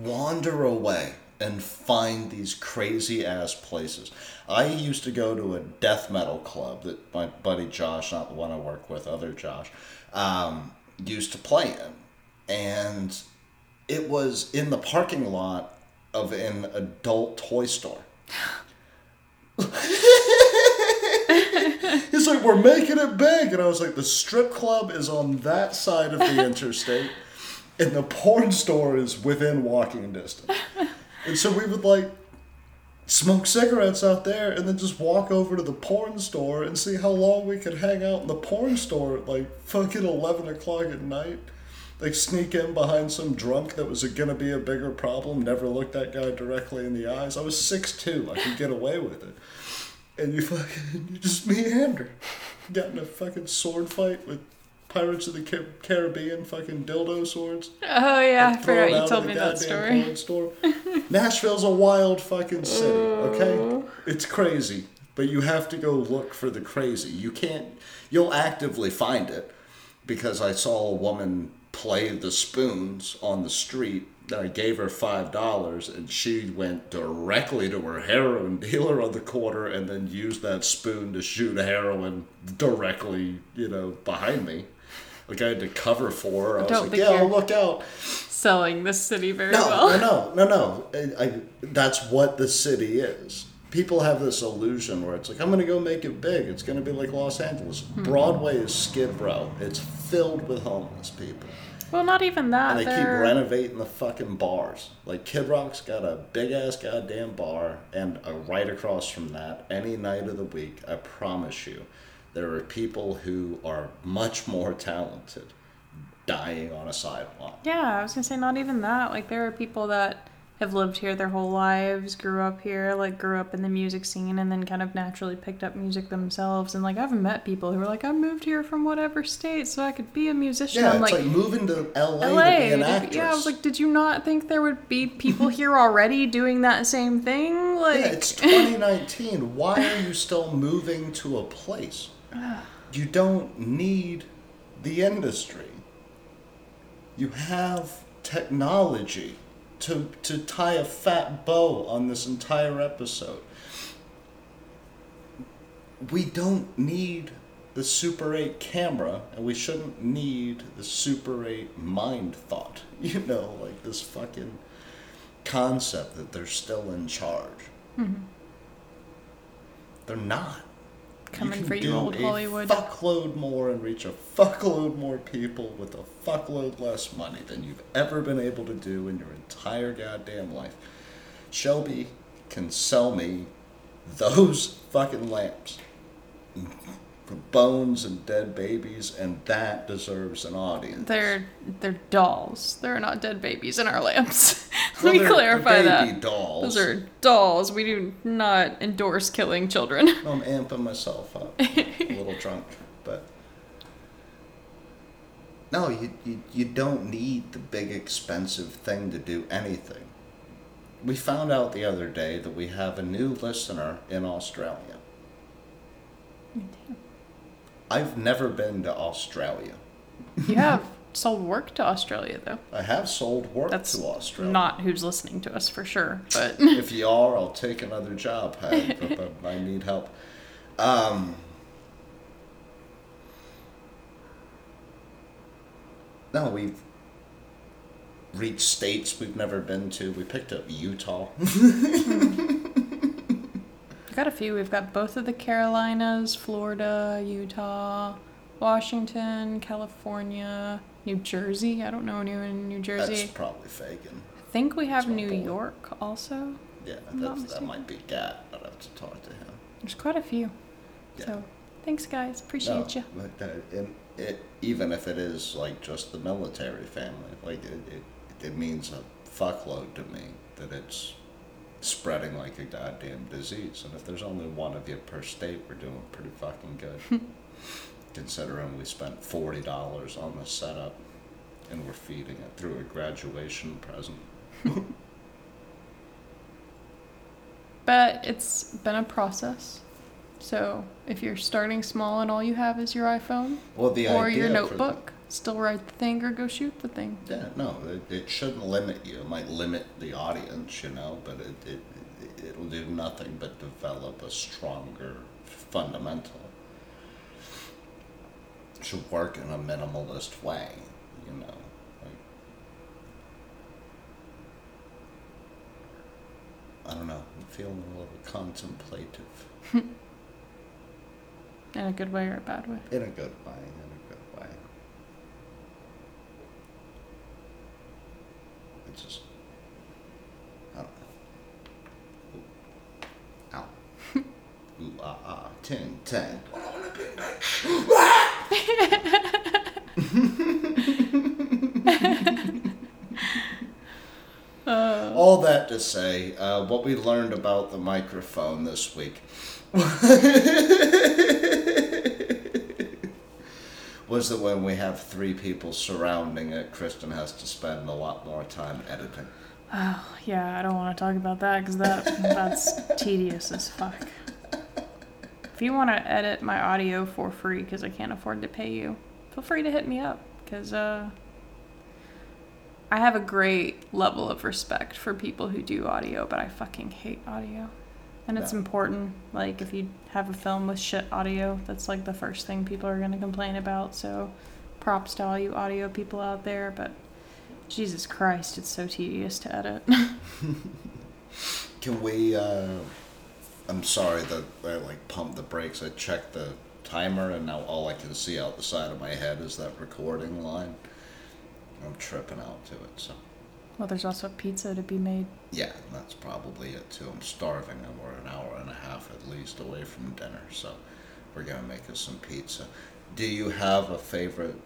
wander away and find these crazy ass places. I used to go to a death metal club that my buddy Josh, not the one I work with, other Josh, um, used to play in. And it was in the parking lot of an adult toy store. He's like, we're making it big. And I was like, the strip club is on that side of the interstate, and the porn store is within walking distance. And so we would like smoke cigarettes out there and then just walk over to the porn store and see how long we could hang out in the porn store at like fucking 11 o'clock at night. Like sneak in behind some drunk that was gonna be a bigger problem, never look that guy directly in the eyes. I was 6'2, I could get away with it and you fucking you (laughs) just meander. Got in a fucking sword fight with Pirates of the Caribbean fucking dildo swords. Oh yeah, I forgot you told me that story. store. (laughs) Nashville's a wild fucking city, okay? It's crazy, but you have to go look for the crazy. You can't. You'll actively find it because I saw a woman play the spoons on the street. I gave her five dollars, and she went directly to her heroin dealer on the corner, and then used that spoon to shoot heroin directly, you know, behind me. Like I had to cover for. I was don't like, "Yeah, you're- look out!" Selling the city very No, well. no, no, no, no. I, I, that's what the city is. People have this illusion where it's like, I'm going to go make it big. It's going to be like Los Angeles. Hmm. Broadway is Skid Row. It's filled with homeless people. Well, not even that. And they keep they're- renovating the fucking bars. Like Kid Rock's got a big ass goddamn bar, and uh, right across from that, any night of the week, I promise you, there are people who are much more talented dying on a sidewalk. Yeah, I was gonna say not even that. Like there are people that have lived here their whole lives, grew up here, like grew up in the music scene, and then kind of naturally picked up music themselves. And like I've met people who are like, I moved here from whatever state so I could be a musician. Yeah, I'm it's like, like, moving to LA, LA. to be an actress. yeah, I was like, did you not think there would be people (laughs) here already doing that same thing? Like, Yeah, it's 2019. Why are you still moving to a place? You don't need the industry. You have technology to, to tie a fat bow on this entire episode. We don't need the Super 8 camera, and we shouldn't need the Super 8 mind thought. (laughs) You know, like this fucking concept that they're still in charge. Mm-hmm. They're not. Coming can for you, old a Hollywood. Fuckload more and reach a fuckload more people with a fuckload less money than you've ever been able to do in your entire goddamn life. Shelby can sell me those fucking lamps bones and dead babies, and that deserves an audience. They're they're dolls. They're not dead babies in our lamps. (laughs) Well, Let me they're- they're clarify baby that. dolls. Those are dolls. We do not endorse killing children. (laughs) I'm amping myself up. (laughs) a little drunk, but no, you, you you don't need the big expensive thing to do anything. We found out the other day that we have a new listener in Australia. I've never been to Australia. You have sold work to Australia though. I have sold work That's to Australia. not who's listening to us for sure, but (laughs) if you are, I'll take another job. I, (laughs) I need help. Um, no, we've reached states we've never been to. We picked up Utah. (laughs) we've got a few. We've got both of the Carolinas, Florida, Utah, Washington, California, New Jersey. I don't know anyone in New Jersey. That's probably Fagin. I think we have New. York also. Yeah, that's, that might be Gat. I'd have to talk to him. There's quite a few. Yeah. So thanks guys. Appreciate you. uh, it, even if it is like just the military family, like it, it, it means a fuckload to me that it's spreading like a goddamn disease. And if there's only one of you per state, we're doing pretty fucking good. (laughs) Considering we spent forty dollars on the setup, and we're feeding it through a graduation present. (laughs) But it's been a process. So if you're starting small and all you have is your iPhone Well, the or idea your for the- notebook, still write the thing or go shoot the thing. Yeah, no, it, it shouldn't limit you. It might limit the audience, you know, but it, it, it it'll do nothing but develop a stronger fundamental. It should work in a minimalist way, you know. Like, I don't know. I'm feeling a little contemplative (laughs) In a good way or a bad way. in a good way. In a good way. It's just, I don't know. Ooh. Ow. (laughs) Ooh, ah, ah, ting, tang. Uh, All that to say, uh, what we learned about the microphone this week (laughs) was that when we have three people surrounding it, Kristen has to spend a lot more time editing. oh, yeah, I don't want to talk about that because that that's tedious as fuck. If you want to edit my audio for free because I can't afford to pay you, feel free to hit me up because uh, I have a great level of respect for people who do audio, but I fucking hate audio. And it's important. Like, if you have a film with shit audio, that's like the first thing people are going to complain about. So, props to all you audio people out there, but Jesus Christ, it's so tedious to edit. (laughs) Can we, uh, I'm sorry that I like pumped the brakes. I checked the timer and now all I can see out the side of my head is that recording line. I'm tripping out to it, so. Well, there's also pizza to be made. Yeah, that's probably it too. I'm starving and we're an hour and a half at least away from dinner, so we're gonna make us some pizza. Do you have a favorite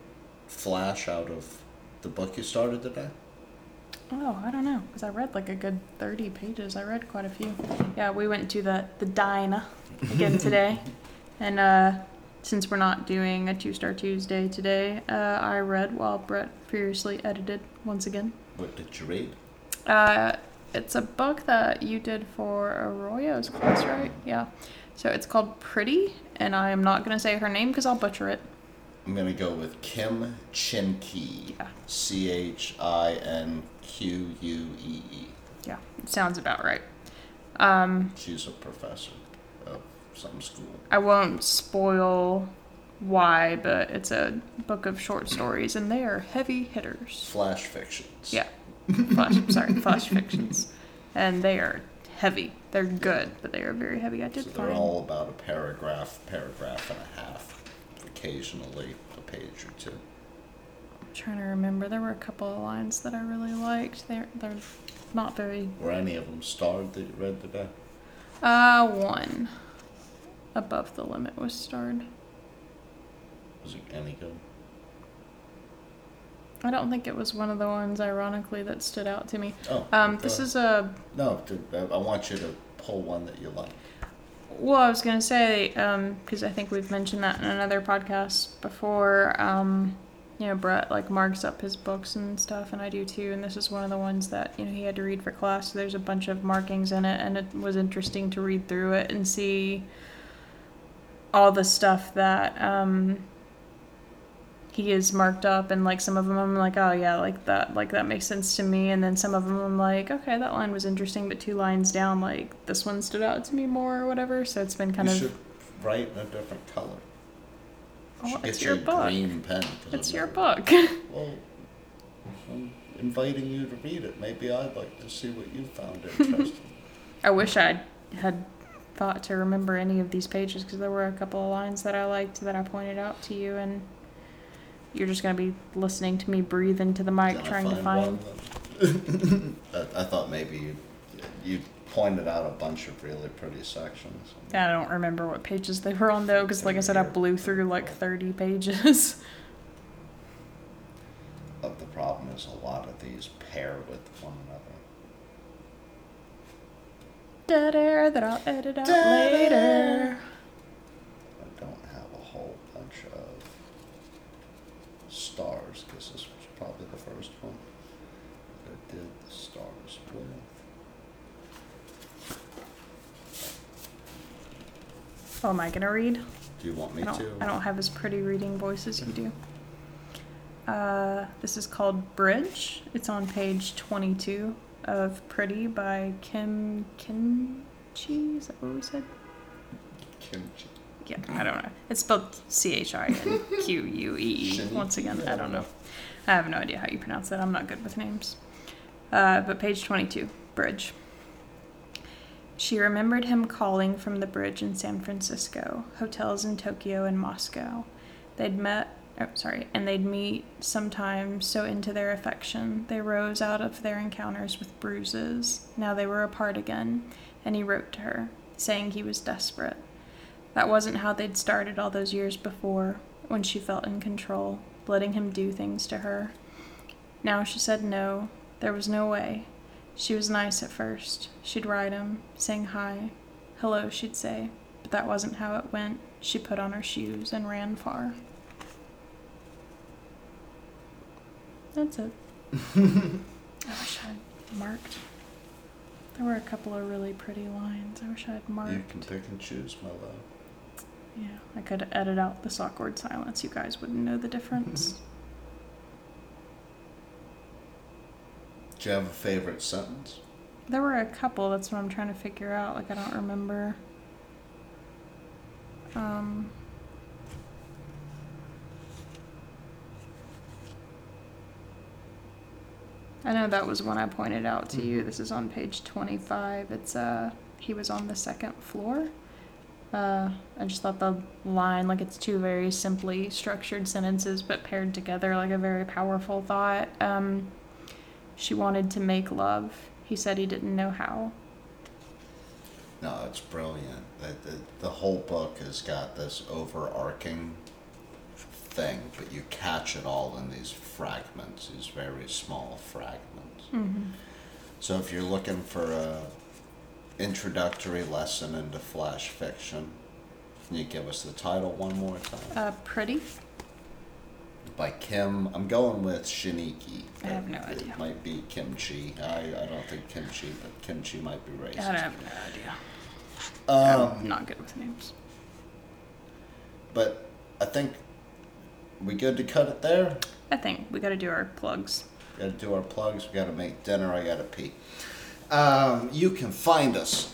flash out of the book you started today? Oh, I don't know, because I read like a good 30 pages. I read quite a few. Yeah, we went to the, the diner again (laughs) today. And uh, since we're not doing a Two Star Tuesday today, uh, I read while Brett furiously edited once again. What did you read? Uh, it's a book that you did for Arroyo's class, right? Yeah. So it's called Pretty, and I am not going to say her name because I'll butcher it. I'm gonna go with Kim Chin Ki. Yeah. C H I N Q U E E. Yeah, it sounds about right. Um, She's a professor of some school. I won't spoil why, but it's a book of short stories, and they are heavy hitters. Flash fictions. Yeah, flash. sorry, flash fictions, and they are heavy. They're good, but they are very heavy. I did So they're find. all about a paragraph, paragraph and a half. Occasionally a page or two. I'm trying to remember. There were a couple of lines that I really liked. They're they're not very. Were any of them starred that you read today? Uh, one. Above the limit was starred. Was it any good? I don't think it was one of the ones, ironically, that stood out to me. Oh. Um, this ahead. is a No, I I want you to pull one that you like. Well, I was gonna say because I think we've mentioned that in another podcast before. Um, you know, Brett like marks up his books and stuff, and I do too. And this is one of the ones that you know he had to read for class. So there's a bunch of markings in it, and it was interesting to read through it and see all the stuff that um, he is marked up. And like some of them, I'm like, oh yeah, like that, like that makes sense to me. And then some of them, I'm like, okay, that line was interesting, but two lines down, like this one stood out to me more or whatever. So it's been kind of you of. should write in a different color. Oh, it's your book. green pen. It's I'm your book. (laughs) Well, I'm inviting you to read it. Maybe I'd like to see what you found (laughs) interesting. I wish I had thought to remember any of these pages because there were a couple of lines that I liked that I pointed out to you, and you're just gonna be listening to me breathe into the mic I trying to find. one? (laughs) I, I thought maybe you you pointed out a bunch of really pretty sections. I don't remember what pages they were on though, because like I said, I blew through like 30 pages. (laughs) But the problem is a lot of these pair with one another. Dead air that I'll edit out later. air. I don't have a whole bunch of stars because this was probably the first one that I did the stars with. Oh, am I gonna read? Do you want me I don't, to? I don't have as pretty reading voice as you do. Uh, this is called Bridge. It's on page 22 of Pretty by Kim Kimchi. Is that what we said? Kimchi. Yeah, I don't know. It's spelled C H I N Q U E E. Once again, I don't know. I have no idea how you pronounce that. I'm not good with names. Uh, but page 22, Bridge. She remembered him calling from the bridge in San Francisco, hotels in Tokyo and Moscow. They'd met, oh, sorry, and they'd meet sometimes so into their affection. They rose out of their encounters with bruises. Now they were apart again, and he wrote to her, saying he was desperate. That wasn't how they'd started all those years before, when she felt in control, letting him do things to her. Now she said no, there was no way. She was nice at first. She'd ride him, saying hi. Hello, she'd say. But that wasn't how it went. She put on her shoes and ran far. That's it. (laughs) I wish I'd marked. There were a couple of really pretty lines. I wish I'd marked. You can pick and choose, my love. Yeah, I could edit out this awkward silence. You guys wouldn't know the difference. (laughs) Do you have a favorite sentence? There were a couple. That's what I'm trying to figure out. Like I don't remember. Um. I know that was one I pointed out to you. This is on page 25. It's uh he was on the second floor. Uh, I just thought the line, like it's two very simply structured sentences, but paired together like a very powerful thought. Um, she wanted to make love. He said he didn't know how. No, it's brilliant. The, the, the whole book has got this overarching thing, but you catch it all in these fragments, these very small fragments. Mm-hmm. So if you're looking for a introductory lesson into flash fiction, can you give us the title one more time? Uh, pretty. By Kim, I'm going with Shiniki. I have no It- idea. It might be kimchi. I, I don't think kimchi, but kimchi might be racist. I have no idea. Um, I'm not good with names. But I think we good to cut it there. I think we got to do our plugs. Got to do our plugs. We got to make dinner. I got to pee. Um, you can find us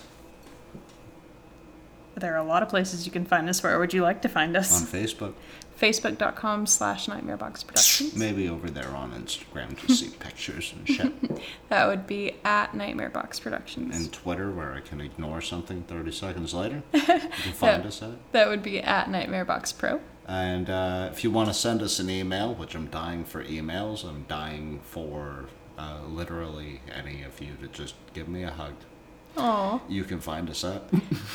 there are a lot of places you can find us. Where would you like to find us? On? Facebook, Facebook.com slash Nightmarebox Productions. maybe over there on Instagram to see (laughs) pictures and shit. That would be at Nightmarebox Productions. And Twitter, where I can ignore something 30 seconds later. (laughs) You can find us at. that would be at Nightmarebox Pro. And uh, if you want to send us an email, which I'm dying for emails, I'm dying for uh, literally any of you to just give me a hug. Aw. You can find us at.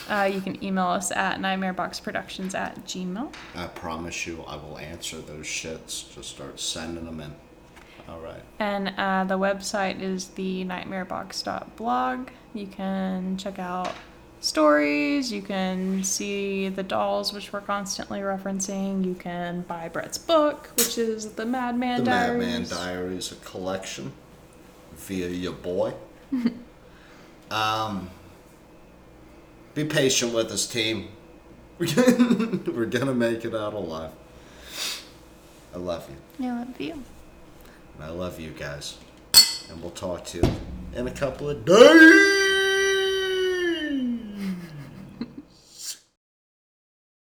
Uh, you can email us at nightmareboxproductions at gmail. I promise you, I will answer those shits. Just start sending them in. All right. And uh, the website is the nightmarebox.blog. You can check out stories. You can see the dolls, which we're constantly referencing. You can buy Brett's book, which is the Madman the Diaries. Madman Diaries, a collection via your boy. (laughs) um, be patient with us, team. (laughs) We're gonna, we're gonna make it out alive. I love you. I love you. And I love you guys. And we'll talk to you in a couple of days.